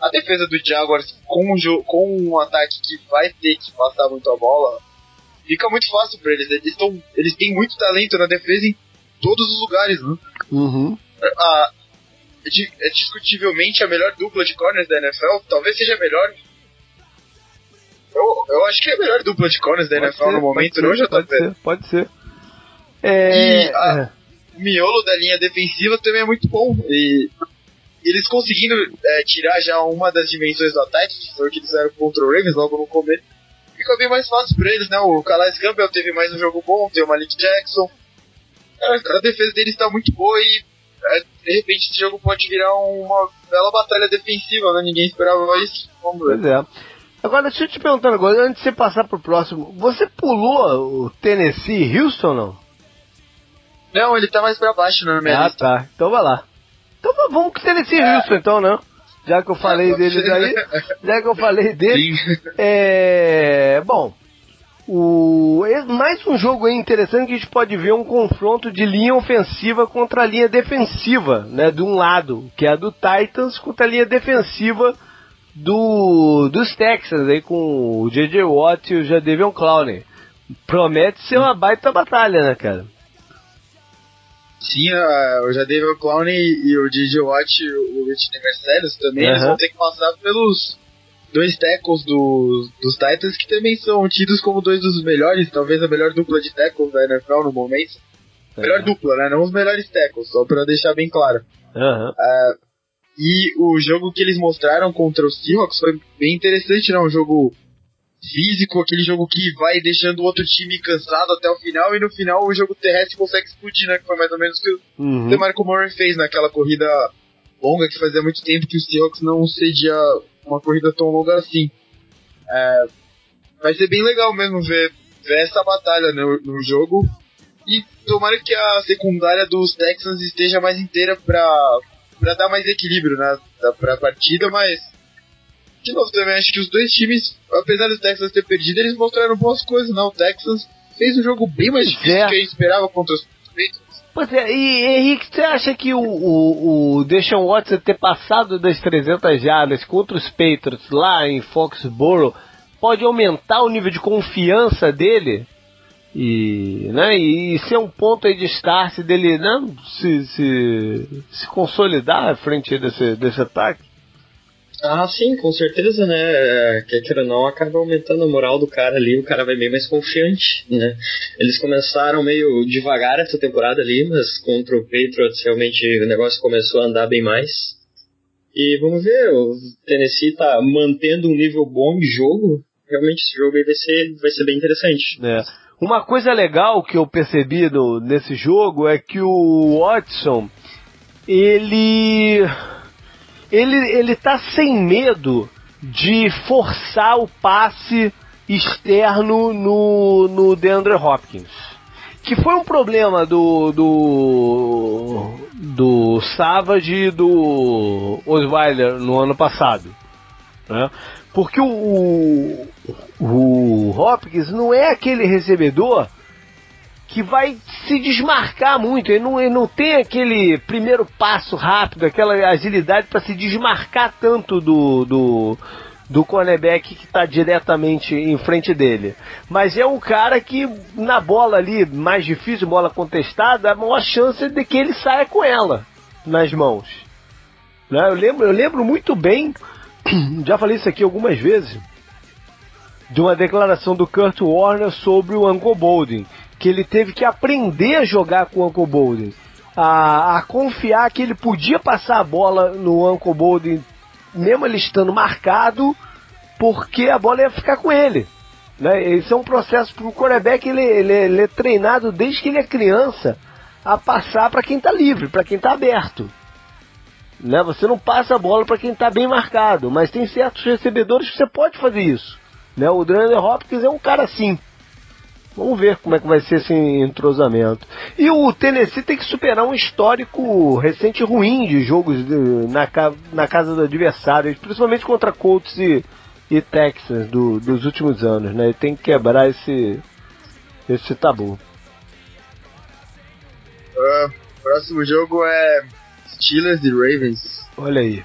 A defesa do Jaguars com um, com um ataque que vai ter que passar muito a bola fica muito fácil para eles. Eles, tão, eles têm muito talento na defesa em todos os lugares, né? Uhum. A, é discutivelmente a melhor dupla de corners da NFL, talvez seja a melhor eu, eu acho que é a melhor dupla de corners da NFL ser, no momento, não, JP? Pode ser, pode ser. É... E a, é. o miolo da linha defensiva também é muito bom. E eles conseguindo é, tirar já uma das dimensões do ataque, que foi o que eles fizeram contra o Ravens logo no começo, fica bem mais fácil pra eles, né? O Calais Campbell teve mais um jogo bom, tem o Malik Jackson. A, a defesa deles está muito boa e é, de repente esse jogo pode virar uma bela batalha defensiva, né? Ninguém esperava isso. Vamos ver. Pois é. Agora, deixa eu te perguntar agora, antes de você passar pro próximo, você pulou o Tennessee Houston ou não? Não, ele tá mais pra baixo na minha Ah, lista. tá. Então vai lá. Então vamos com o Tennessee é. Houston então, né? Já que eu falei é, deles aí, já que eu falei deles, é... Bom, o... mais um jogo aí interessante que a gente pode ver um confronto de linha ofensiva contra a linha defensiva, né? De um lado, que é a do Titans, contra a linha defensiva do, dos Texans aí com o J.J. Watt e o Jadavion Clowney. Promete ser uma baita batalha, né, cara? Sim, uh, o Jadavion Clowney e o J.J. Watt e o Rich Mercedes também, eles vão ter que passar pelos dois tackles do, dos Titans que também são tidos como dois dos melhores, talvez a melhor dupla de tackles da NFL no momento. Melhor dupla, né? Não os melhores tackles, só pra deixar bem claro. Uhum. Uh, e o jogo que eles mostraram contra os Seahawks foi bem interessante, né? Um jogo físico, aquele jogo que vai deixando o outro time cansado até o final, e no final o jogo terrestre consegue explodir, né? Que foi mais ou menos o que uhum. o DeMarco Murray fez naquela corrida longa que fazia muito tempo que o Seahawks não cedia uma corrida tão longa assim. É, vai ser bem legal mesmo ver, ver essa batalha no, no jogo. E tomara que a secundária dos Texans esteja mais inteira pra, pra dar mais equilíbrio né, pra partida, mas de novo também acho que os dois times, apesar dos Texans ter perdido, eles mostraram boas coisas, não. O Texans fez um jogo bem mais difícil é. que a gente esperava contra os Patriots. Pois é, e Henrique, você acha que o, o, o Deshaun Watson ter passado das 300 jardas contra os Patriots lá em Foxborough pode aumentar o nível de confiança dele? E, né, e ser um ponto aí de start dele né, se, se, se consolidar à frente desse, desse ataque? Ah, sim, com certeza, né? É, quer ou não, acaba aumentando a moral do cara ali, o cara vai bem mais confiante, né? Eles começaram meio devagar essa temporada ali, mas contra o Patriots realmente o negócio começou a andar bem mais. E vamos ver, o Tennessee tá mantendo um nível bom de jogo. Realmente esse jogo aí vai ser, vai ser bem interessante. É. Uma coisa legal que eu percebi no, nesse jogo é que o Watson, ele ele, ele tá sem medo de forçar o passe externo no, no DeAndre Hopkins. Que foi um problema do, do, do Savage e do Osweiler no ano passado. Né? Porque o, o, o Hopkins não é aquele recebedor que vai se desmarcar muito. Ele não, ele não tem aquele primeiro passo rápido, aquela agilidade para se desmarcar tanto do, do, do cornerback que está diretamente em frente dele. Mas é um cara que, na bola ali, mais difícil, bola contestada, a maior chance de que ele saia com ela nas mãos. Né? Eu, lembro, eu lembro muito bem, já falei isso aqui algumas vezes, de uma declaração do Kurt Warner sobre o Uncle Bolding que ele teve que aprender a jogar com o Uncle Bolden, a, a confiar que ele podia passar a bola no Uncle Bolden, mesmo ele estando marcado, porque a bola ia ficar com ele. Né? Esse é um processo para o quarterback, ele, ele, ele, é treinado desde que ele é criança a passar para quem está livre, para quem está aberto. Né? Você não passa a bola para quem está bem marcado, mas tem certos recebedores que você pode fazer isso. Né? O DeAndre Hopkins é um cara assim. Vamos ver como é que vai ser esse entrosamento. E o Tennessee tem que superar um histórico recente ruim de jogos de, na, na casa do adversário, principalmente contra Colts e, e Texans do, dos últimos anos, né? Ele tem que quebrar esse, esse tabu. Uh, próximo jogo é Steelers e Ravens. Olha aí.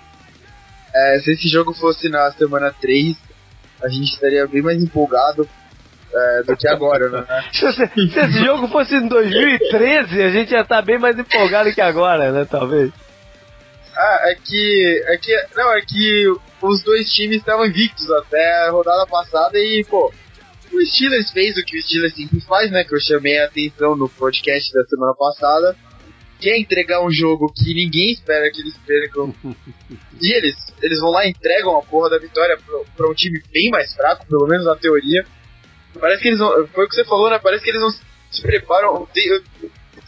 É, se esse jogo fosse na semana 3, a gente estaria bem mais empolgado é, do que agora, né? se, se, esse jogo fosse em 2013, a gente ia estar tá bem mais empolgado que agora, né? Talvez. Ah, é que. É que. Não, é que os dois times estavam invictos até a rodada passada e, pô, o Steelers fez o que o Steelers sempre faz, né? Que eu chamei a atenção no podcast da semana passada. Que é entregar um jogo que ninguém espera que eles percam. e eles, eles vão lá e entregam a porra da vitória pra, pra um time bem mais fraco, pelo menos na teoria. Parece que eles não. Foi o que você falou, né? Parece que eles não se preparam.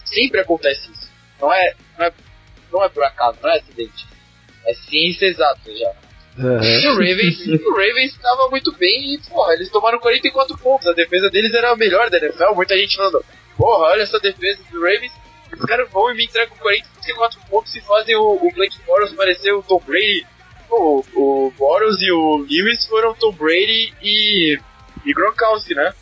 Sempre acontece isso. Não é, não é, não é por acaso, não é acidente. É ciência exata já. Uhum. E o Ravens, o Ravens estava muito bem e, porra, eles tomaram 44 pontos. A defesa deles era a melhor da NFL. Muita gente falando, porra, olha essa defesa do Ravens. Os caras vão e me entregam 44 pontos e fazem o, o Blake Bortles parecer o Tom Brady. O, o Bortles e o Lewis foram Tom Brady e e Gronkowski, né?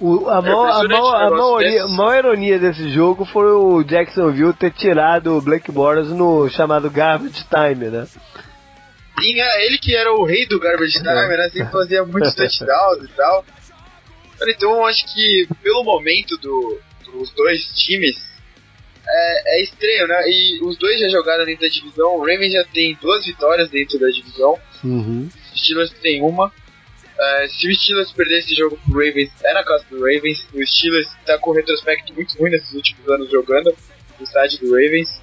O, a, maior, a, maior, a, maioria, a maior ironia desse jogo foi o Jacksonville ter tirado o Blake Bortles no chamado Garbage Time, né? Sim, é ele que era o rei do Garbage é. Time, né? Sempre fazia muitos touchdowns e tal. Então, eu acho que pelo momento do, dos dois times, é, é, estranho, né? E os dois já jogaram dentro da divisão. O Ravens já tem duas vitórias dentro da divisão. Uhum. Steelers tem uma. Uh, se o Steelers perder esse jogo pro Ravens, é na casa do Ravens. O Steelers tá com um retrospecto muito ruim nesses últimos anos jogando no estádio do Ravens.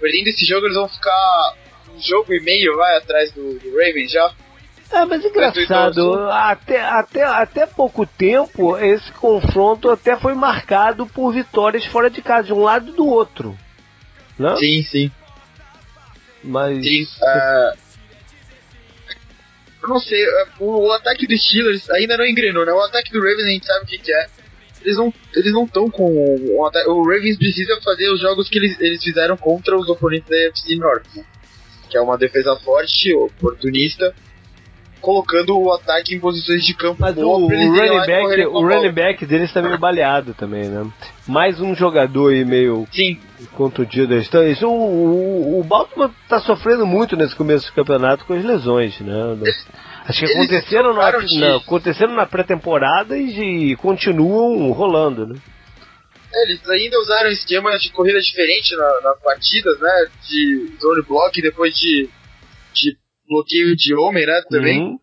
Perdendo esse jogo, eles vão ficar um jogo e meio vai atrás do, do Ravens já. É, mas engraçado, até, até, até pouco tempo esse confronto até foi marcado por vitórias fora de casa, de um lado e do outro. Né? Sim, sim. Mas. Sim, uh, eu não sei, é, o, o, ataque dos Steelers ainda não engrenou, né? O ataque do Ravens a gente sabe o que, que é. Eles não eles não estão com. O, o, Ravens precisa fazer os jogos que eles, eles fizeram contra os oponentes da FC North, né? Que é uma defesa forte, oportunista, colocando o ataque em posições de campo Mas o, running back, o running back deles está meio baleado também, né? Mais um jogador aí meio Sim. contundido. O, o, o Baltimore está sofrendo muito nesse começo do campeonato com as lesões, né? Acho que aconteceram na, na, aconteceram na pré-temporada e, e continuam rolando, né? Eles ainda usaram esquema de corrida diferente na, nas partidas, né? De zone block depois de, de bloqueio de homem, né? Também. Uhum.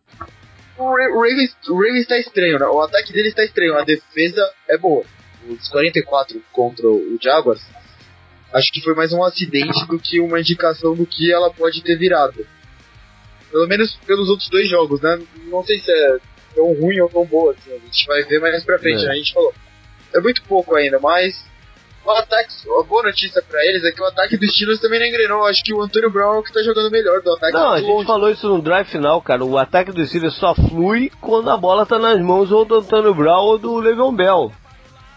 O, Ravens, o Ravens tá estranho, né? O ataque dele está estranho, a defesa é boa. Os 44 contra o Jaguars, acho que foi mais um acidente do que uma indicação do que ela pode ter virado. Pelo menos pelos outros dois jogos, né? Não sei se é tão ruim ou tão boa, assim, a gente vai ver mais pra frente, é. né? A gente falou. É muito pouco ainda, mas o ataque, a boa notícia pra eles é que o ataque dos Steelers também não engrenou. Acho que o Antônio Brown é o que tá jogando melhor do ataque. Não, a gente longe. falou isso no drive final, cara. O ataque dos Steelers só flui quando a bola tá nas mãos ou do Antônio Brown ou do Le'Veon Bell.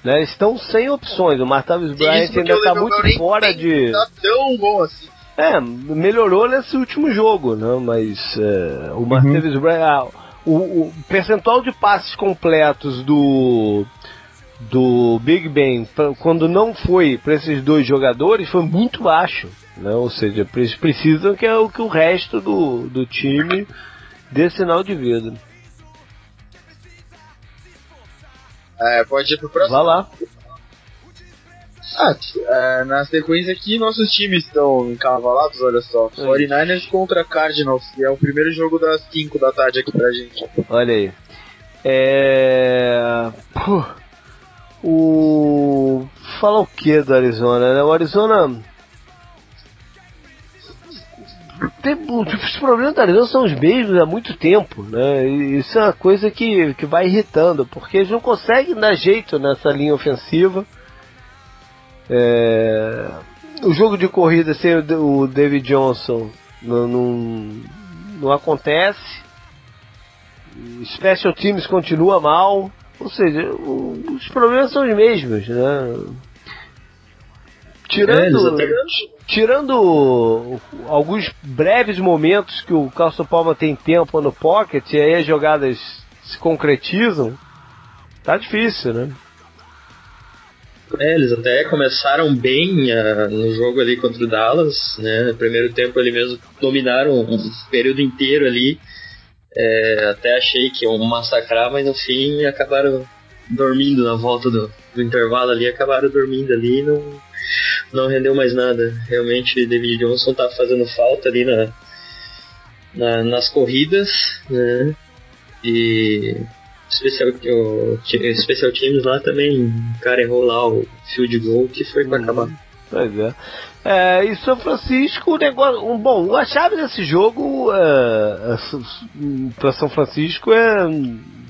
Né, estão sem opções. O Martavis Bryant ainda tá muito fora de. Tá tão bom assim. É, melhorou nesse último jogo, né? Mas é, o Martavis uhum. Bryant. Ah, o, o percentual de passes completos do do Big Ben quando não foi para esses dois jogadores foi muito baixo, né? Ou seja, eles precisam que, é o, que o resto do, do time dê sinal de vida. É, pode ir pro próximo. Vai lá. Ah, é, na sequência aqui, nossos times estão encavalados, olha só. 49ers contra Cardinals, que é o primeiro jogo das 5 da tarde aqui pra gente. Olha aí. É. Puh. O. Fala o que do Arizona, né? O Arizona. Tem, os problemas do Arizona são os mesmos há muito tempo, né? Isso é uma coisa que, que vai irritando, porque eles não conseguem dar jeito nessa linha ofensiva. É... O jogo de corrida sem o David Johnson não, não, não acontece. Special Teams continua mal. Ou seja, os problemas são os mesmos, né? Tirando, é, tirando alguns breves momentos que o Carlos Palma tem tempo no pocket e aí as jogadas se concretizam, tá difícil, né? É, eles até começaram bem uh, no jogo ali contra o Dallas, né? No primeiro tempo ali mesmo dominaram um período inteiro ali. É, até achei que iam massacrar, mas no fim acabaram dormindo na volta do, do intervalo ali, acabaram dormindo ali e não, não rendeu mais nada. Realmente, David Johnson tá fazendo falta ali na, na nas corridas, né? E especial, o, especial Teams lá também, o cara errou lá o field goal que foi para uhum. acabar. Pois é. É. E São Francisco, o negócio. Um, bom, a chave desse jogo é, é para São Francisco é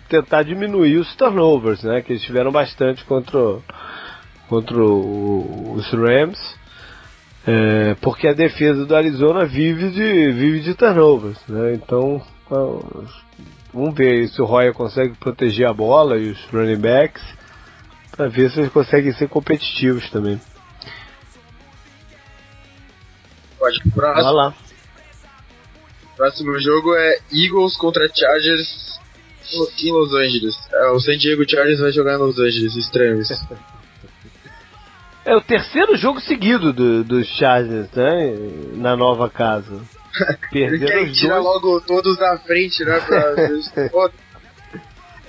tentar diminuir os turnovers, né? Que eles tiveram bastante contra, contra o, os Rams. É, porque a defesa do Arizona vive de, vive de turnovers, né? Então, vamos ver se o Roy consegue proteger a bola e os running backs para ver se eles conseguem ser competitivos também. Pode ir pro próximo. Vai lá. Próximo jogo é Eagles contra Chargers em Los Angeles. É, o San Diego Chargers vai jogar em Los Angeles, estranho isso. É o terceiro jogo seguido dos do Chargers, né? Na nova casa. Perderam os tirar logo todos na frente, né? Pra...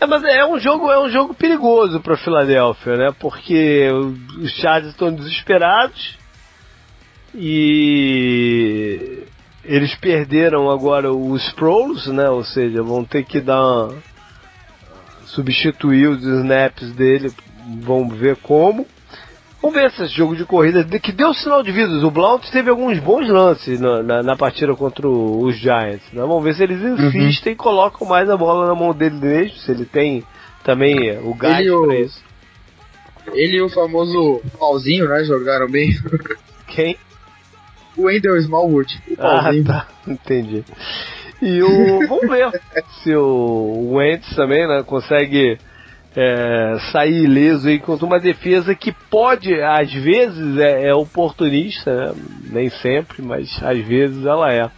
é, mas é um jogo, é um jogo perigoso para Filadélfia, né? Porque os Chargers estão desesperados e eles perderam agora os Sproles, né? Ou seja, vão ter que dar uma, substituir os snaps dele. Vamos ver como. Vamos ver esse jogo de corrida que deu sinal de vida. O Blount teve alguns bons lances na, na, na partida contra os Giants. Né? Vamos ver se eles uhum. insistem uhum. e colocam mais a bola na mão dele mesmo. Se ele tem também o gás para isso. Ele e o famoso pauzinho, né? Jogaram bem. Quem? O Wendell Smallwood. O ah, tá. Entendi. E o. Vamos ver se o Wentz também, né? Consegue é, sair ileso aí contra uma defesa que pode, às vezes, é, é oportunista, né? nem sempre, mas às vezes ela é.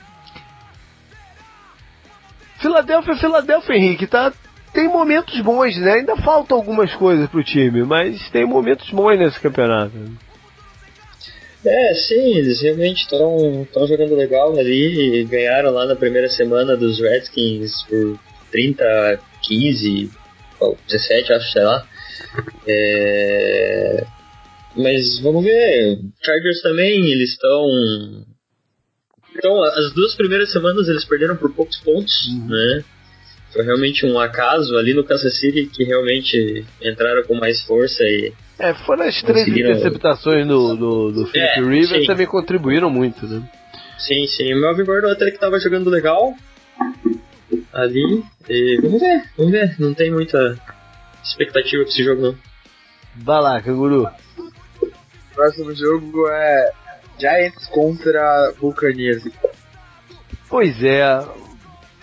Filadélfia, Filadélfia, Henrique, tá, tem momentos bons, né? Ainda faltam algumas coisas pro time, mas tem momentos bons nesse campeonato. É, sim, eles realmente estão jogando legal ali ganharam lá na primeira semana dos Redskins por 30 15, 17, acho, sei lá. É... Mas vamos ver. Chargers também, eles estão. Então, as duas primeiras semanas eles perderam por poucos pontos, uhum. né? Foi realmente um acaso ali no Kansas City que realmente entraram com mais força e. É, foram as três interceptações do, do, do Philip é, Rivers sim. também contribuíram muito, né? Sim, sim. O Melvin Gordon até que tava jogando legal ali. E vamos ver, vamos ver. Não tem muita expectativa pra esse jogo, não. Vai lá, Canguru. Próximo jogo é Giants contra Buccaneers. Pois é.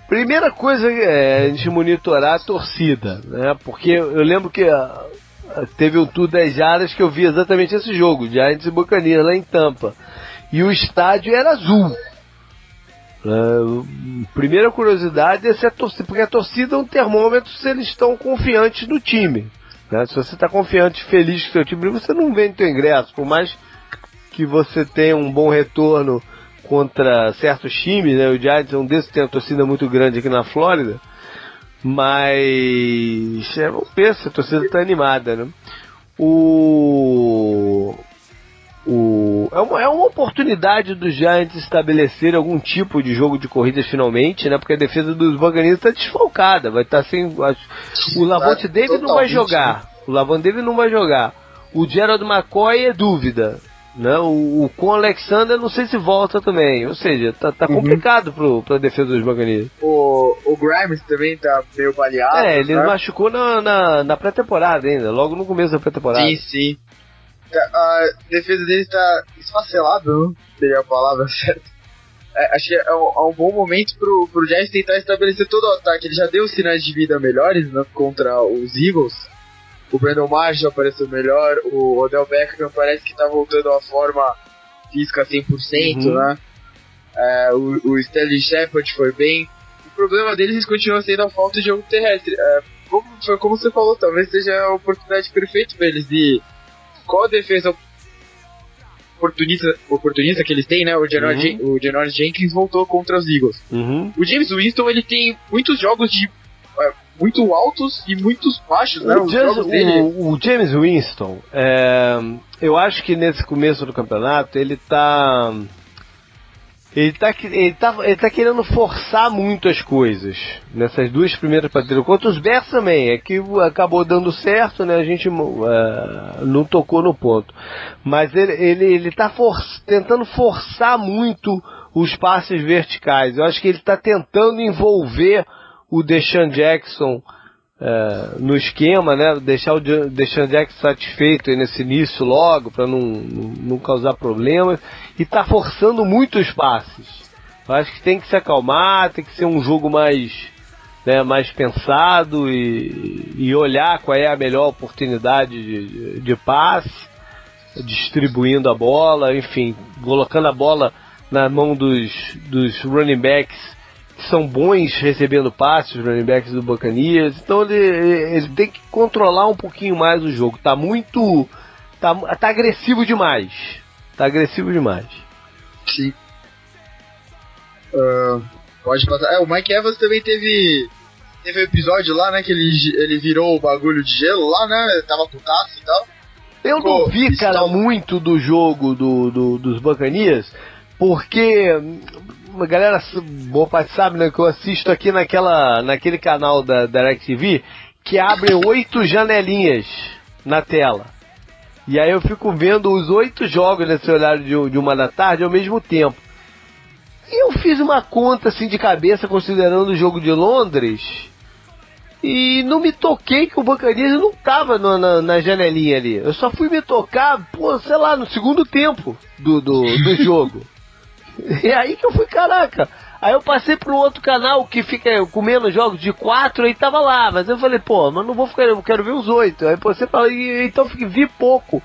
Primeira coisa é a gente monitorar a torcida, né? Porque eu lembro que teve um tour 10 jardas que eu vi exatamente esse jogo, Giants e Buccaneers lá em Tampa. E o estádio era azul. Uh, primeira curiosidade é se a torcida, porque a torcida é um termômetro se eles estão confiantes no time. Né? Se você está confiante, feliz com seu time, você não vende seu ingresso, por mais que você tenha um bom retorno contra certos times, né? O Giants é um desses, tem uma torcida muito grande aqui na Flórida, mas é, vamos ver se a torcida está animada, né? O o, é, uma, é uma oportunidade dos Giants estabelecer algum tipo de jogo de corridas finalmente, né? Porque a defesa dos Buccaneers está desfalcada, vai estar tá sem. O Lavonte David não vai jogar. Né? O Lavonte David não vai jogar. O Gerald McCoy é dúvida. Né? O, o com Alexander não sei se volta também. Ou seja, tá, tá uhum. complicado pro, pra defesa dos Buccaneers. O, o Grimes também tá meio baleado. É, ele né? machucou na, na, na pré-temporada ainda, logo no começo da pré-temporada. Sim, sim a defesa dele está esfacelada, não seria a palavra certa. É, acho que é um, é um, bom momento pro, pro Giants tentar estabelecer todo o ataque. Ele já deu sinais de vida melhores né, contra os Eagles. O Brandon Marshall apareceu melhor, o Odell Beckham parece que está voltando à forma física 100%, uhum. né? É, o, o Stanley Shepard foi bem. O problema deles continua sendo a falta de jogo terrestre. É, como, foi como você falou, talvez seja a oportunidade perfeita para eles de qual a defesa oportunista, oportunista que eles têm, né? O Janoris uhum. Jenkins voltou contra os Eagles. Uhum. O James Winston, ele tem muitos jogos de é, muito altos e muitos baixos, né? O, James, o, o James Winston, é, eu acho que nesse começo do campeonato ele tá ele tá, ele, tá, ele tá querendo forçar muito as coisas nessas duas primeiras partidas. Contra os Bears também, é que acabou dando certo, né? A gente uh, não tocou no ponto. Mas ele, ele, ele tá for, tentando forçar muito os passes verticais. Eu acho que ele está tentando envolver o Deshaun Jackson é, no esquema, né? Deixar o Deshaun Jackson satisfeito nesse início logo, para não, não causar problemas. E tá forçando muito os passes. Eu acho que tem que se acalmar, tem que ser um jogo mais, né, mais pensado e, e olhar qual é a melhor oportunidade de, de, passe, distribuindo a bola, enfim, colocando a bola na mão dos, dos running backs são bons recebendo passes, running backs do Buccaneers. Então ele, ele tem que controlar um pouquinho mais o jogo. Tá muito. Tá, tá agressivo demais. Tá agressivo demais. Sim. Uh, pode passar. É, o Mike Evans também teve. Teve um episódio lá, né? Que ele, ele virou o bagulho de gelo lá, né? Tava putaço e tal. Eu Pô, não vi, cara, muito do jogo do, do, dos Buccaneers, porque a galera boa parte sabe, né, que eu assisto aqui naquela, naquele canal da DirecTV que abre oito janelinhas na tela. E aí eu fico vendo os oito jogos nesse horário de, de uma da tarde ao mesmo tempo. E eu fiz uma conta assim de cabeça considerando o jogo de Londres e não me toquei que o Buccaneers não tava no, na, na, janelinha ali. Eu só fui me tocar, pô, sei lá, no segundo tempo do, do, do jogo. E aí que eu fui, caraca. Aí eu passei para um outro canal que fica comendo jogos de quatro e tava lá. Mas eu falei, pô, mas não vou ficar, eu quero ver os oito. Aí você fala, então vi pouco.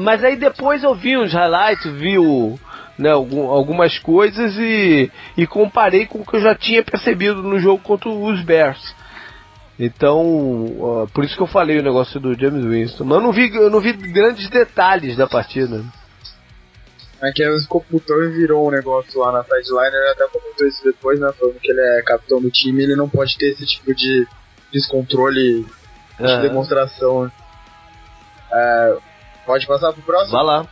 Mas aí depois eu vi os highlights, vi o, né, algum, algumas coisas e, e comparei com o que eu já tinha percebido no jogo contra os Bears. Então, uh, por isso que eu falei o negócio do James Winston. Mas eu não vi, eu não vi grandes detalhes da partida. É que o computou e virou um negócio lá na sideline, ele até comentou isso depois, né? Falando que ele é capitão do time ele não pode ter esse tipo de descontrole de uhum. demonstração. Né? É, pode passar pro próximo? Vai lá.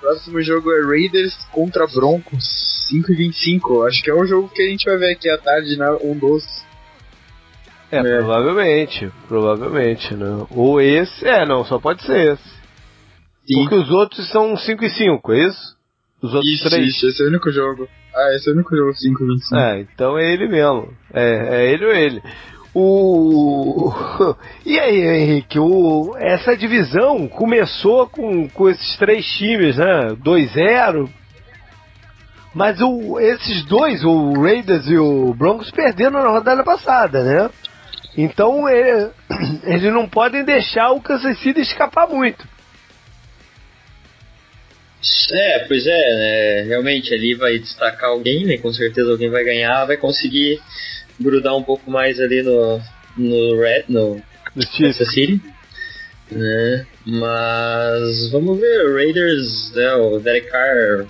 Próximo jogo é Raiders contra Broncos, 5 e 25. Acho que é o jogo que a gente vai ver aqui à tarde, né? Um dos é, é, provavelmente, provavelmente, né? Ou esse, é, não, só pode ser esse. Sim. Porque os outros são 5 e 5, é isso? Os outros isso, 3? Isso, esse é o único jogo. Ah, esse é o único jogo 5 e 25. É, então é ele mesmo. É, é ele ou ele. O... E aí, Henrique, o... essa divisão começou com, com esses três times, né? 2-0. Mas o, esses dois, o Raiders e o Broncos, perderam na rodada passada, né? Então é, eles não podem deixar o Kansas City escapar muito. É, pois é, né? realmente ali vai destacar alguém, né? com certeza alguém vai ganhar, vai conseguir grudar um pouco mais ali no, no Red, no, no City. Né? Mas vamos ver, o Raiders, né, o Derek Carr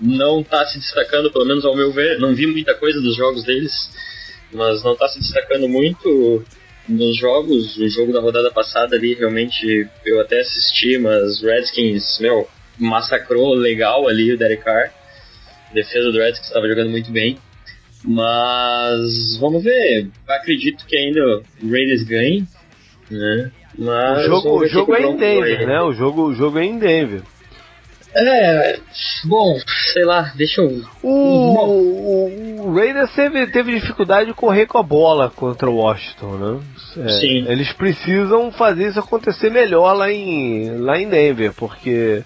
não está se destacando, pelo menos ao meu ver, não vi muita coisa dos jogos deles mas não está se destacando muito nos jogos. O jogo da rodada passada ali, realmente, eu até assisti, mas Redskins, meu, massacrou legal ali o Derek Carr. Defesa do Redskins estava jogando muito bem. Mas vamos ver. Acredito que ainda o Raiders ganhe. Né? Mas o jogo, o jogo é em Denver, né? O jogo, o jogo é em Denver. É, bom, sei lá, deixa eu. O, o, o Raiders teve, teve dificuldade de correr com a bola contra o Washington, né? É, Sim. Eles precisam fazer isso acontecer melhor lá em, lá em Denver, porque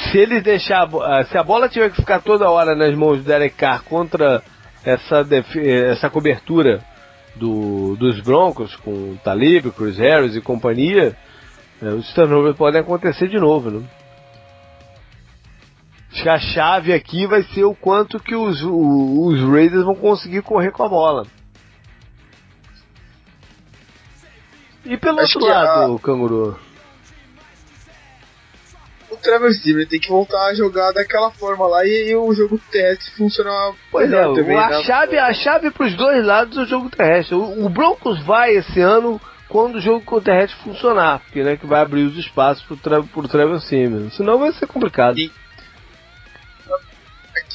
se eles deixar. Se a bola tiver que ficar toda hora nas mãos do Derek Carr contra essa, essa cobertura do, dos Broncos, com Talib, Cruz Harris e companhia, é, os turnovers podem acontecer de novo, né? Acho que a chave aqui vai ser o quanto que os, os Raiders vão conseguir correr com a bola. E pelo Acho outro lado, a... Canguru? O Trevor Steven tem que voltar a jogar daquela forma lá e, e o jogo terrestre funcionar pois é, também, a, né? chave, a chave para os dois lados é o jogo terrestre. O, o, Broncos vai esse ano quando o jogo terrestre funcionar, porque né, que vai abrir os espaços para o Trevor Simeon. Senão vai ser complicado. Sim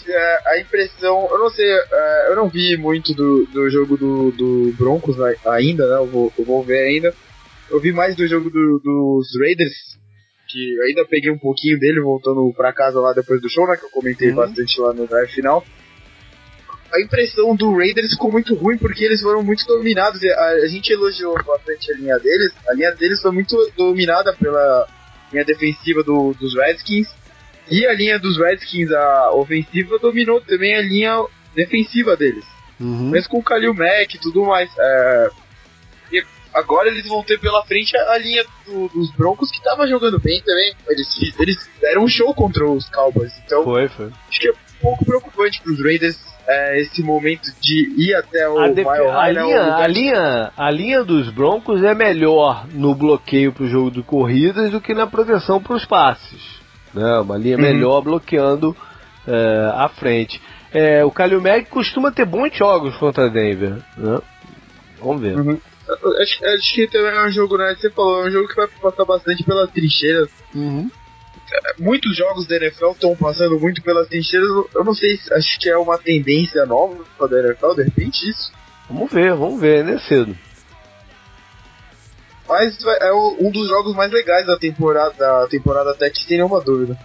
é, a impressão, eu não sei, é, eu não vi muito do, do jogo do, do Broncos ainda, né? Eu vou, eu vou ver ainda. Eu vi mais do jogo do, dos Raiders, que ainda peguei um pouquinho dele voltando pra casa lá depois do show, né? Que eu comentei uhum. bastante lá no drive final. A impressão do Raiders ficou muito ruim porque eles foram muito dominados. A, a gente elogiou bastante a linha deles. A linha deles foi muito dominada pela linha defensiva do, dos Redskins e a linha dos Redskins, a ofensiva, dominou também a linha defensiva deles. Uhum. Mesmo com o Kalil Mack e tudo mais. É... Agora eles vão ter pela frente a, linha do, dos Broncos que tava jogando bem também. Eles, eles deram um show contra os Cowboys. Então, foi, foi. acho que é um pouco preocupante para os Raiders é, esse momento de ir até o a Mile High. Né, linha, a, linha, a linha dos Broncos é melhor no bloqueio para o jogo de corridas do que na proteção para os passes né? Uma linha uhum. melhor bloqueando é, a frente. É, o Kalil Mack costuma ter bons jogos contra Denver, né? Vamos ver. Uhum. Acho, acho, que também é um jogo, né? Você falou, é um jogo que vai passar bastante pelas trincheiras. Uhum. muitos jogos da NFL estão passando muito pelas trincheiras. Eu não sei, acho que é uma tendência nova da NFL, de repente isso. Vamos ver, vamos ver, né, cedo. Mas é um dos jogos mais legais da temporada, da temporada até que sem nenhuma dúvida.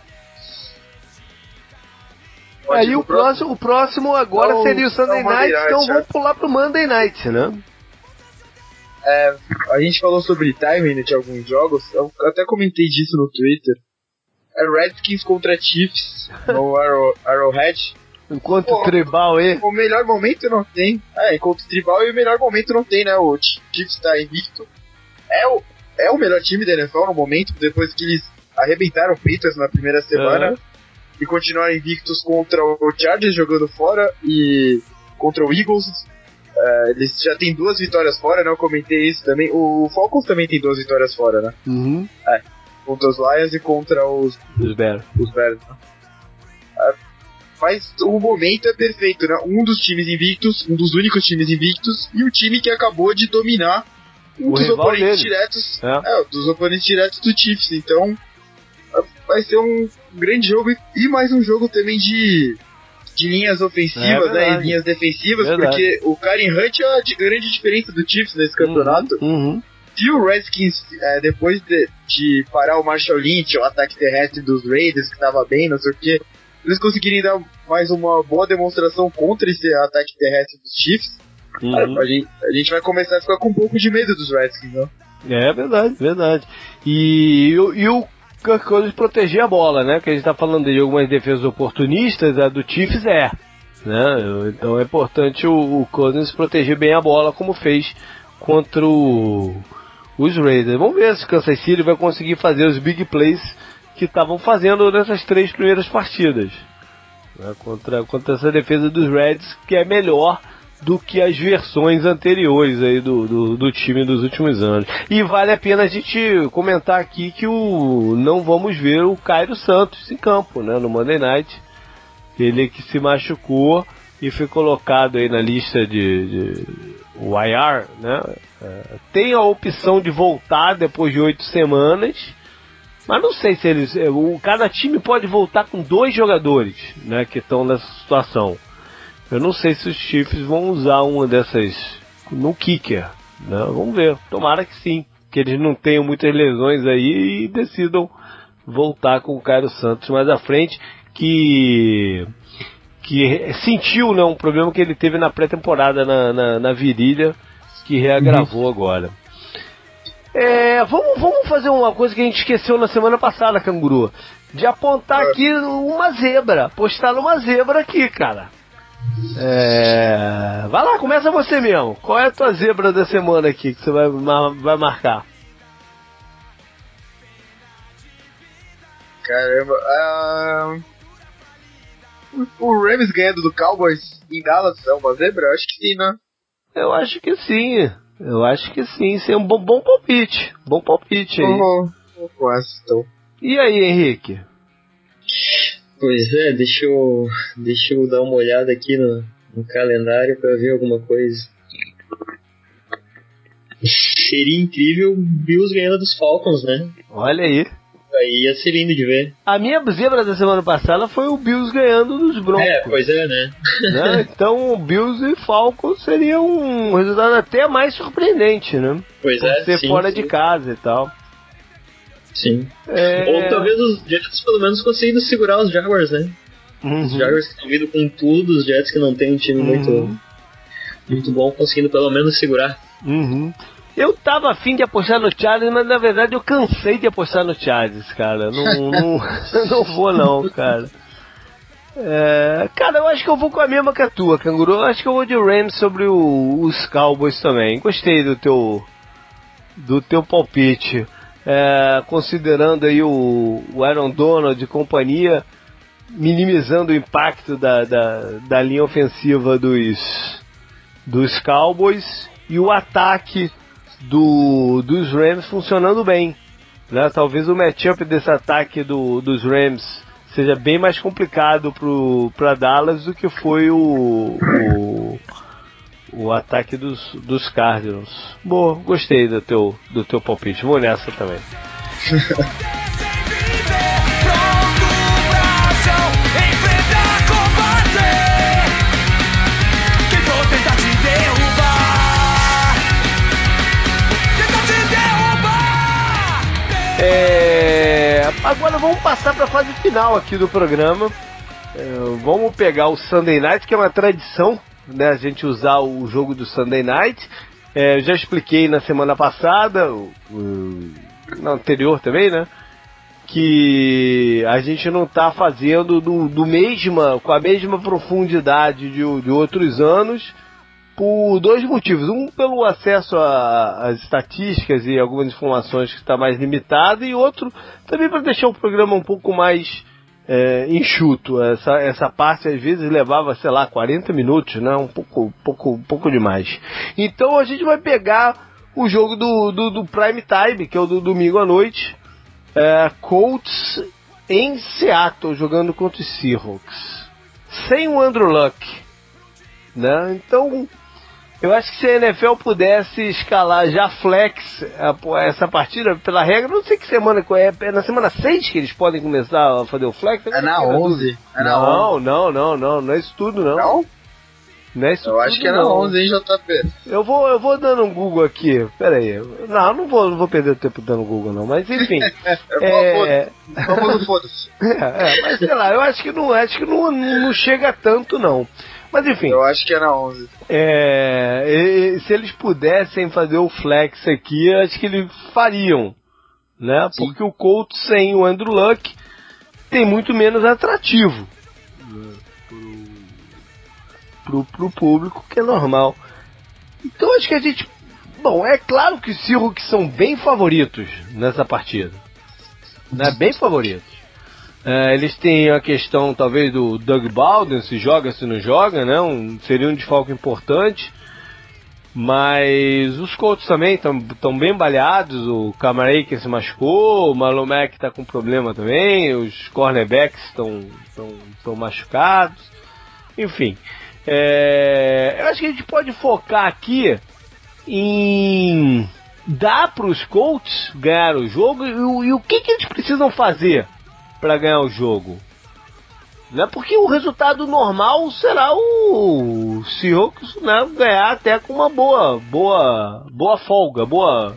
Aí o próximo, o próximo agora não, seria o Sunday Night, então é. vamos pular pro Monday Night, né? É, a gente falou sobre timing de alguns jogos, eu até comentei disso no Twitter. É Redskins contra Chiefs no Arrow, Arrowhead. Enquanto Pô, Tribal aí. O melhor momento não tem. É, enquanto Tribal e o melhor momento não tem, né? O Chiefs tá invicto. É o, é o melhor time da NFL no momento, depois que eles arrebentaram o Patriots na primeira semana. Uhum. E continuaram invictos contra o Chargers jogando fora e contra o Eagles Uh, eles já têm duas vitórias fora, né? Eu comentei isso também. O Falcons também tem duas vitórias fora, né? Uhum. É. Contra os Lions e contra os. Os Bears. Os Bears. Né? Uh, mas o momento é perfeito, né? Um dos times invictos, um dos únicos times invictos, e o time que acabou de dominar um o dos oponentes dele. diretos. É. é. dos oponentes diretos do Chiefs. Então, vai ser um grande jogo e mais um jogo também de de linhas ofensivas é né, e linhas defensivas, verdade. porque o Karen Hunt é a grande diferença do Chiefs nesse campeonato. Uhum. Uhum. Se o Redskins, é, depois de, de, parar o Marshall Lynch, o ataque terrestre dos Raiders, que estava bem, não sei o que, eles conseguirem dar mais uma boa demonstração contra esse ataque terrestre dos Chiefs, uhum. a, gente, a gente vai começar a ficar com um pouco de medo dos Redskins, não? É verdade, verdade. E, e o coisa de proteger a bola, né? Que a gente está falando de algumas defesas oportunistas, a do Chiefs é. Né? Então é importante o, o Cousins proteger bem a bola, como fez contra o, os Raiders. Vamos ver se o Kansas City vai conseguir fazer os big plays que estavam fazendo nessas três primeiras partidas. Né? Contra, contra essa defesa dos Reds, que é melhor do que as versões anteriores aí do, do, do, time dos últimos anos. E vale a pena a gente comentar aqui que o não vamos ver o Cairo Santos em campo, né, no Monday Night. Ele que se machucou e foi colocado aí na lista de, de YR, né? É, tem a opção de voltar depois de oito semanas, mas não sei se eles, é, o cada time pode voltar com dois jogadores, né, que estão nessa situação. Eu não sei se os Chiefs vão usar uma dessas no kicker. Né? Vamos ver. Tomara que sim. Que eles não tenham muitas lesões aí e decidam voltar com o Cairo Santos mais à frente. Que que sentiu né, um problema que ele teve na pré-temporada na, na, na, virilha, que reagravou uhum. agora. É, vamos, vamos fazer uma coisa que a gente esqueceu na semana passada, Canguru. De apontar aqui uma zebra. Postar uma zebra aqui, cara. É... Vai lá, começa você mesmo. Qual é a tua zebra da semana aqui que você vai, vai marcar? Caramba. Uh... O Rams ganhando do Cowboys em Dallas é uma zebra? Eu acho que sim, né? Eu acho que sim. Eu acho que sim. Isso é um bom, bom palpite. Bom palpite aí. Uhum. então. E aí, Henrique? Pois é, deixa eu, deixa eu dar uma olhada aqui no, no calendário para ver alguma coisa. Seria incrível Bills ganhando dos Falcons, né? Olha aí. Aí ia ser lindo de ver. A minha zebra da semana passada foi o Bills ganhando dos Broncos. É, pois é, né? né? Então, Bills e Falcons seria um resultado até mais surpreendente, né? Pois Por é. ser sim, fora sim. de casa e tal. Sim. É... Ou talvez os Jets pelo menos conseguindo segurar os Jaguars, né? Uhum. Os Jaguars que estão vindo com tudo, os Jets que não tem um time uhum. muito, muito bom, conseguindo pelo menos segurar. Uhum. Eu tava afim de apostar no Chargers, mas na verdade eu cansei de apostar no Chargers, cara. Não, não, não vou não, cara. É, cara, eu acho que eu vou com a mesma que a tua, Canguru. Eu acho que eu vou de Rams sobre o, os Cowboys também. Gostei do teu do teu palpite é, considerando aí o, o Aaron Donald e companhia, minimizando o impacto da, da, da linha ofensiva dos, dos Cowboys e o ataque do, dos Rams funcionando bem. Né? Talvez o matchup desse ataque do, dos Rams seja bem mais complicado para Dallas do que foi o, o o ataque dos, dos Cardinals. Boa, gostei do teu, do teu palpite. Vou nessa também. É, agora vamos passar para a fase final aqui do programa. É, vamos pegar o Sunday Night, que é uma tradição né? A gente usar o jogo do Sunday Night. É, eu já expliquei na semana passada, o, o, na anterior também, né? Que a gente não está fazendo do, do mesma, com a mesma profundidade de, de outros anos por dois motivos. Um, pelo acesso às estatísticas e algumas informações que está mais limitado, e outro, também para deixar o programa um pouco mais é, enxuto. Essa, essa parte às vezes levava, sei lá, 40 minutos, né? Um pouco, pouco, pouco demais. Então a gente vai pegar o jogo do, do, do Prime Time, que é o do domingo à noite. É, Colts em Seattle, jogando contra os Seahawks. Sem o Andrew Luck. Né? Então, eu acho que se a NFL pudesse escalar já flex essa partida, pela regra, não sei que semana é, é na semana 6 que eles podem começar a fazer o flex? É na 11. É na não, 11. não, não, não, não é isso tudo não. Não? Não é isso eu tudo, acho que é na 11, hein, JP? Eu vou, eu vou dando um Google aqui, pera aí. Não, não vou, não vou perder tempo dando Google não, mas enfim. é, Vamos no foda-se. É, é, mas sei lá, eu acho que não, acho que não, não chega tanto não. Mas enfim. Eu acho que era 11. É, se eles pudessem fazer o flex aqui, acho que eles fariam. Né? Sim. Porque o Colts sem o Andrew Luck tem muito menos atrativo né? pro, pro, pro público, que é normal. Então acho que a gente. Bom, é claro que os Seahawks são bem favoritos nessa partida. Né? Bem favoritos. É, eles têm a questão, talvez, do Doug Baldwin, se joga, se não joga, né? Um, seria um desfalque importante. Mas os Colts também estão bem baleados. O Camarei que se machucou, o Malomek está com problema também. Os cornerbacks estão machucados. Enfim, é, eu acho que a gente pode focar aqui em dar para os Colts ganhar o jogo e, e o que, que eles precisam fazer para ganhar o jogo. Né? Porque o resultado normal será o Seahawks né, ganhar até com uma boa, boa, boa folga, boa,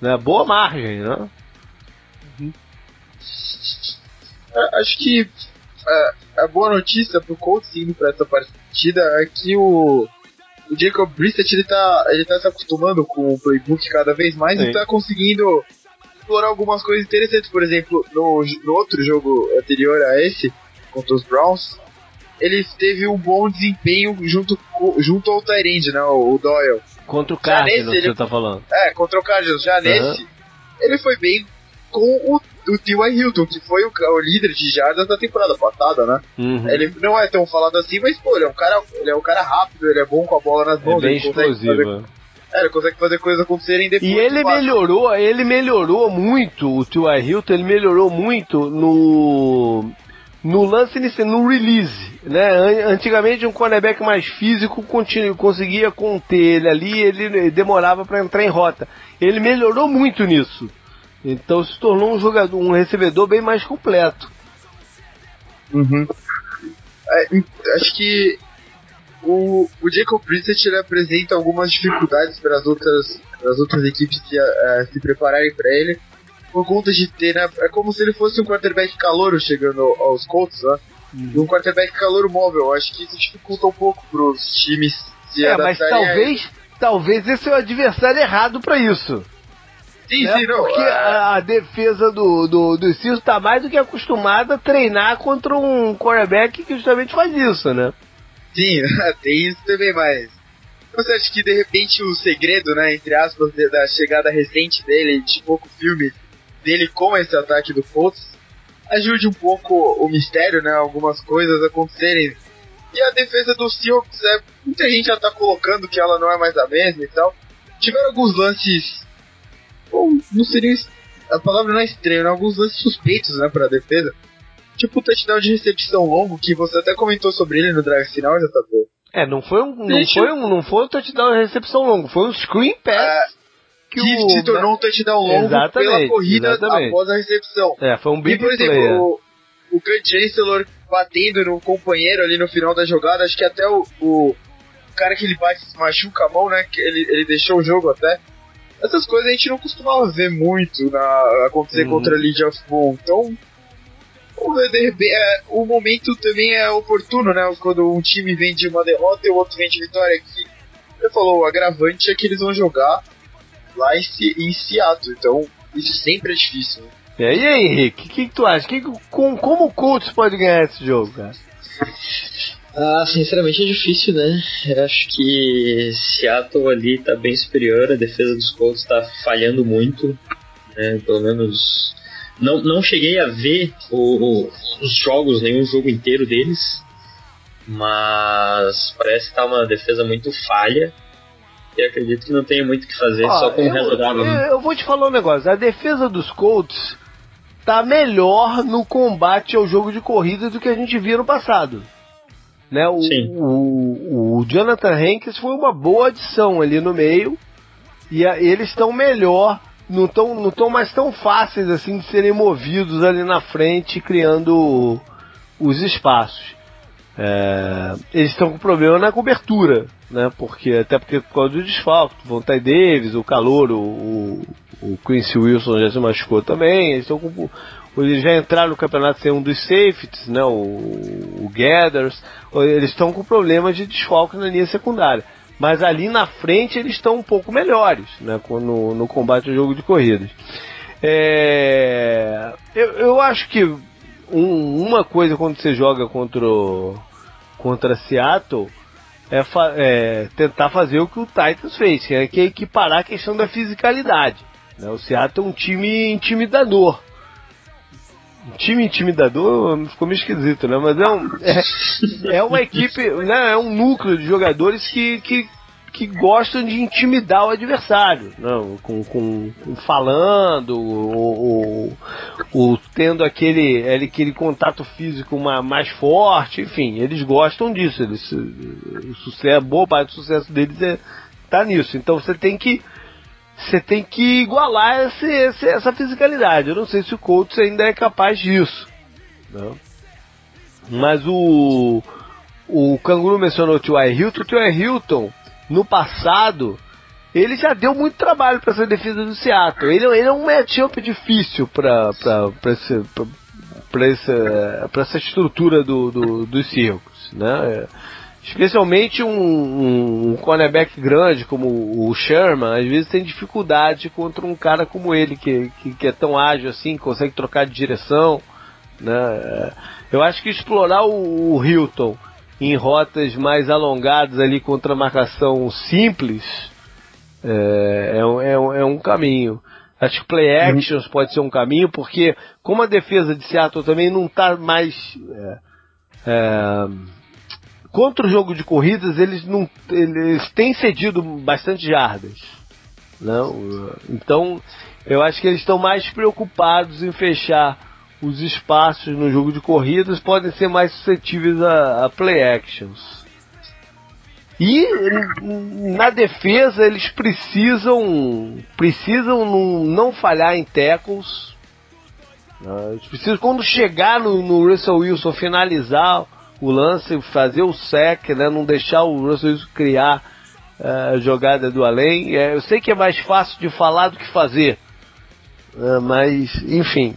né, boa margem, né? Uhum. É, acho que é, a boa notícia pro Colts indo para essa partida é que o, o Jacob Brissett ele tá, ele tá se acostumando com o playbook cada vez mais Sim. e tá conseguindo explorar algumas coisas interessantes. Por exemplo, no, no outro jogo anterior a esse, contra os Browns, ele teve um bom desempenho junto, junto ao Tyrande, né? O, Doyle. Contra o Cardinals, ele, você tá falando. É, contra o Cardinals. Já uhum. nesse, ele foi bem com o, o T.Y. Hilton, que foi o, o, líder de jardas da temporada passada, né? Uhum. Ele não é tão falado assim, mas, pô, ele é um cara, ele é um cara rápido, ele é bom com a bola nas mãos. É bem explosivo. É, ele consegue fazer coisas acontecerem depois. E ele melhorou, ele melhorou muito, o T.Y. Hilton, ele melhorou muito no no lance no release, né? Antigamente um cornerback mais físico conseguia conter ele ali, ele demorava para entrar em rota. Ele melhorou muito nisso. Então se tornou um jogador, um recebedor bem mais completo. Uhum. É, acho que o, o Jacob Brissett ele apresenta algumas dificuldades para as outras, as outras equipes se, uh, se prepararem para ele, por conta de ter, né, é como se ele fosse um quarterback calouro chegando aos Colts, né? E um quarterback calouro móvel. Acho que isso dificulta um pouco para os times se É, mas talvez, talvez esse é o adversário errado para isso. Sim, né? sim, não. Porque é. a, a, defesa do, do, do Ciro está mais do que acostumada a treinar contra um quarterback que justamente faz isso, né? Sim, tem isso também, mas. Você acha que de repente o segredo, né, entre aspas, da chegada recente dele, de pouco filme dele com esse ataque do Colts, ajude um pouco o mistério, né? Algumas coisas acontecerem. E a defesa do Seahawks, é, muita gente já tá colocando que ela não é mais a mesma e tal. Tiveram alguns lances. Bom, não seria. A palavra não é estranho, né? alguns lances suspeitos, né, pra defesa. Tipo o touchdown de recepção longo, que você até comentou sobre ele no drive final, JP. É, não foi um, não foi um, não foi um touchdown de recepção longo, foi um screen pass. É, que, que o, se tornou um touchdown longo exatamente, pela corrida exatamente. após a recepção. É, foi um big e, por exemplo, play, o, o Kurt Chancellor batendo no companheiro ali no final da jogada, acho que até o, o cara que ele bate se machuca a mão, né? Que ele, ele deixou o jogo até. Essas coisas a gente não costumava ver muito na, acontecer uhum. contra a Legion of Boom. Então, é, o momento também é oportuno, né? Quando um time vem de uma derrota e o outro vem de vitória. Que você falou, o agravante é que eles vão jogar lá em, em Seattle. Então, isso sempre é difícil. Né? É, e aí, Henrique, o que, que, tu acha? Que, com, como o Colts pode ganhar esse jogo, cara? Ah, sinceramente é difícil, né? Eu acho que Seattle ali tá bem superior, a defesa dos Colts tá falhando muito, né? Pelo menos. Não, não cheguei a ver o, o, os jogos, nenhum jogo inteiro deles, mas parece que tá uma defesa muito falha. E acredito que não tem muito o que fazer, só com o resultado. Eu, eu vou te falar um negócio: a defesa dos Colts tá melhor no combate ao jogo de corrida do que a gente via no passado. Né? O, o, o, Jonathan Hankins foi uma boa adição ali no meio. E a, eles estão melhor, não estão não tão mais tão fáceis assim de serem movidos ali na frente, criando os espaços. É, eles estão com problema na cobertura, né? Porque, até porque por causa do desfalque, o Vontae Davis, o calor, o, o, Quincy Wilson já se machucou também, eles estão com eles já entraram no campeonato sem um dos safeties, né, o, o Gathers, eles estão com problemas de desfalque na linha secundária. Mas ali na frente eles estão um pouco melhores né, no, no combate ao jogo de corridas. É, eu, eu acho que um, uma coisa quando você joga contra, contra Seattle é, fa é, tentar fazer o que o Titans fez, que é, é equiparar a questão da fisicalidade. Né? O Seattle é um time intimidador time intimidador ficou meio esquisito, né? Mas é, um, é, é uma equipe, né? É um núcleo de jogadores que, que, que gostam de intimidar o adversário, né? com, com, com falando, ou, ou, ou, tendo aquele, aquele contato físico mais forte, enfim, eles gostam disso. Eles, o sucesso, boa parte do sucesso deles é, tá nisso. Então você tem que você tem que igualar esse, esse, essa fisicalidade. Eu não sei se o Colts ainda é capaz disso. Né? Mas o, o Canguru mencionou o T.Y. Hilton. O T.Y. Hilton, no passado, ele já deu muito trabalho para essa defesa do Seattle. Ele, ele é um matchup difícil para essa, essa estrutura do, do, dos Seahawks. Né? Especialmente um, um, um cornerback grande como o Sherman, às vezes tem dificuldade contra um cara como ele, que, que, que é tão ágil assim, consegue trocar de direção. Né? Eu acho que explorar o, o Hilton em rotas mais alongadas ali contra marcação simples é, é, é, é um caminho. Acho que play actions pode ser um caminho, porque como a defesa de Seattle também não está mais. É, é, contra o jogo de corridas, eles não eles têm cedido bastante jardas. Não? Né? Então, eu acho que eles estão mais preocupados em fechar os espaços no jogo de corridas, podem ser mais suscetíveis a, a play actions. E na defesa eles precisam precisam não, não falhar em tackles. Né? Eles precisam quando chegar no, no Russell Wilson finalizar o lance, fazer o sec, né, não deixar o Russell criar uh, a jogada do além. É, eu sei que é mais fácil de falar do que fazer, uh, mas enfim,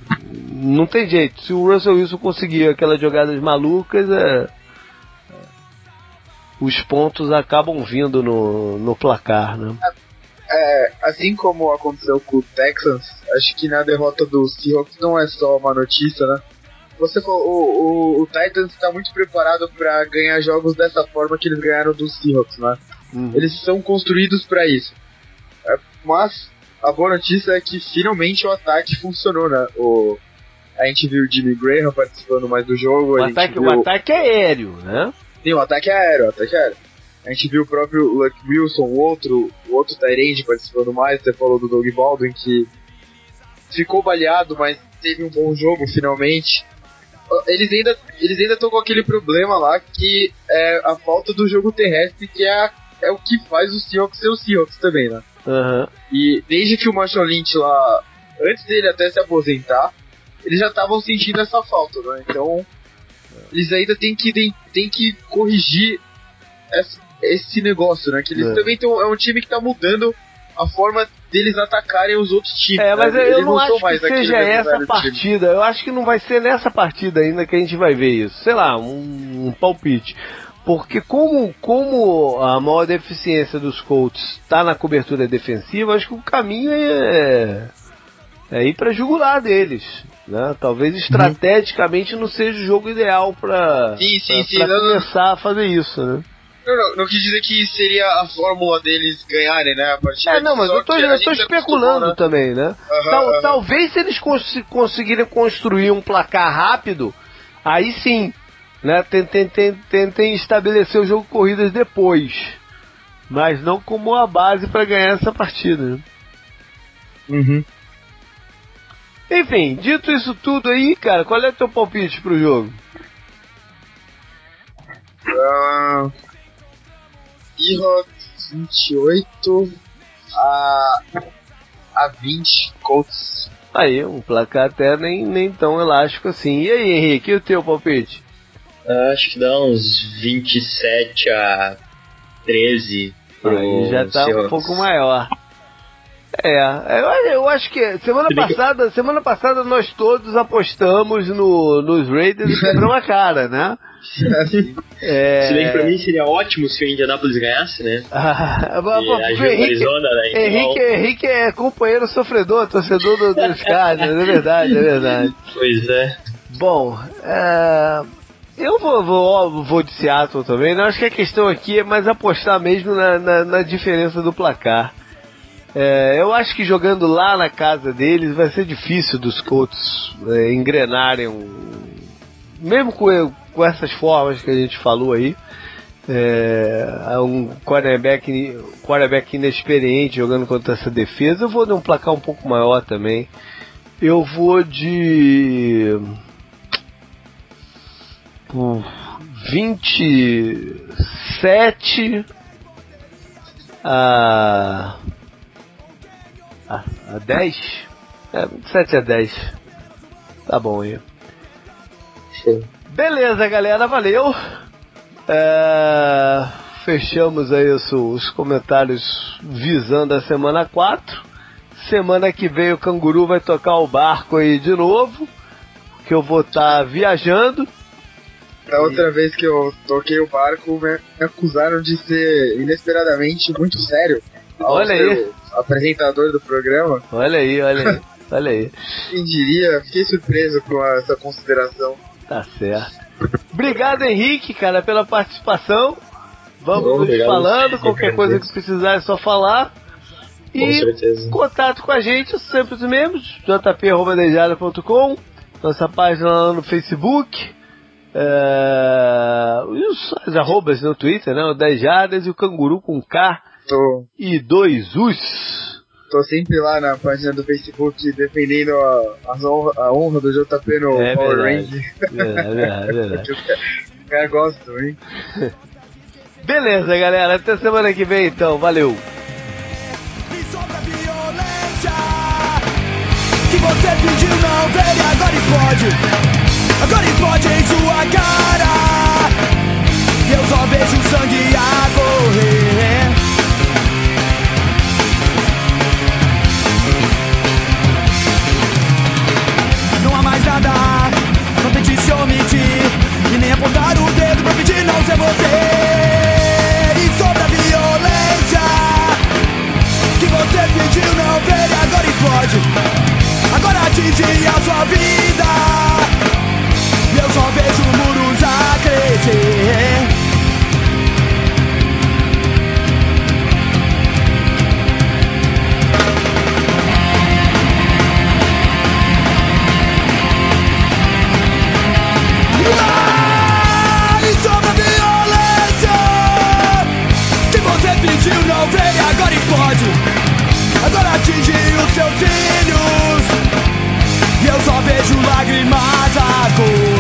não tem jeito. Se o Russell Wilson conseguir aquelas jogadas malucas, é, os pontos acabam vindo no, no placar, né? É, assim como aconteceu com o Texans, acho que na derrota do Seahawks não é só uma notícia, né? Você o, o, o Titans está muito preparado para ganhar jogos dessa forma que eles ganharam dos Seahawks, né? Uhum. Eles são construídos para isso. É, mas a boa notícia é que finalmente o ataque funcionou, né? O, a gente viu o Jimmy Graham participando mais do jogo. O, ataque, viu... o ataque é aéreo, né? Sim, o ataque é aéreo, o ataque é aéreo. A gente viu o próprio Luck Wilson, o outro, o outro Tyrande participando mais. Você falou do Doug Baldwin que ficou baleado, mas teve um bom jogo finalmente eles ainda eles ainda estão com aquele problema lá que é a falta do jogo terrestre que é, é o que faz o Seahawks ser o Seahawks também, né? Uhum. E desde que o Marshall Lynch lá, antes dele até se aposentar, eles já estavam sentindo essa falta, né? Então eles ainda têm que, têm, que corrigir esse, esse negócio, né? Que eles é. também tão, é um time que está mudando a forma deles atacarem os outros times. É, mas né? eu não, não acho que seja essa partida. Eu acho que não vai ser nessa partida ainda que a gente vai ver isso. Sei lá, um, um palpite. Porque como, como a maior deficiência dos Colts está na cobertura defensiva, acho que o caminho é, é ir para jugular deles. Né? Talvez uhum. estrategicamente não seja o jogo ideal para começar a fazer isso. Né? Não, não, não, quis dizer que seria a fórmula deles ganharem, né? A partir é, não, mas eu tô, eu tô especulando né? também, né? Uhum, Tal, uhum. Talvez se eles cons conseguirem construir um placar rápido, aí sim, né? Tentem, tentem, tentem estabelecer o jogo corridas depois, mas não como a base para ganhar essa partida. Né? Uhum. Enfim, dito isso tudo aí, cara, qual é o teu palpite pro jogo? Uh, Seahawks 28 a, a 20 Colts. Aí, um placar até nem, nem tão elástico assim. E aí, Henrique, e o teu palpite? Uh, acho que dá uns 27 a 13 pro Aí já tá Seahawks. um pouco maior. É, eu, eu acho que semana passada, semana passada nós todos apostamos no, nos Raiders e quebramos a cara, né? É... Se bem que pra mim seria ótimo se o Indianapolis ganhasse, né? Ah, Henrique, Arizona, né? Então... Henrique, Henrique é companheiro sofredor, torcedor do, dos caras, é verdade, é verdade. Pois é. Bom, é... eu vou, vou, vou de Seattle também. Né? acho que a questão aqui é mais apostar mesmo na, na, na diferença do placar. É, eu acho que jogando lá na casa deles vai ser difícil dos Colts é, engrenarem um, mesmo com, com essas formas que a gente falou aí. É, um quarterback, quarterback inexperiente jogando contra essa defesa. Eu vou de um placar um pouco maior também. Eu vou de. Por 27 a a, a 10? É, 7 a 10. Tá bom aí. Sim. Beleza, galera, valeu. É, fechamos aí os, os comentários visando a semana 4. Semana que vem o canguru vai tocar o barco aí de novo. Que eu vou estar tá viajando. Da outra vez que eu toquei o barco, me acusaram de ser inesperadamente muito sério. Olha aí apresentador do programa. Olha aí, olha aí, olha aí. Quem diria, fiquei surpreso com essa consideração. Tá certo. Obrigado, Henrique, cara, pela participação. Vamos nos falando, qualquer coisa que precisar é só falar. E contato com a gente, sempre os mesmos, jp.dejada.com, nossa página lá no Facebook, é, os, as arrobas no Twitter, né? O Dejadas e o Canguru com K Tô. E dois us. Tô sempre lá na página do Facebook defendendo a, a, honra, a honra do JP no é Power Rangers. É verdade, é caras gostam, hein? Beleza, galera. Até semana que vem, então. Valeu. Que você pediu não veio, agora pode. Agora pode em sua cara. Eu só vejo sangue a correr. Apontar o dedo pra pedir não ser você. E sobre a violência Que você pediu não ver e agora pode Agora atingir a sua vida atingir os seus filhos. E eu só vejo lágrimas a cor.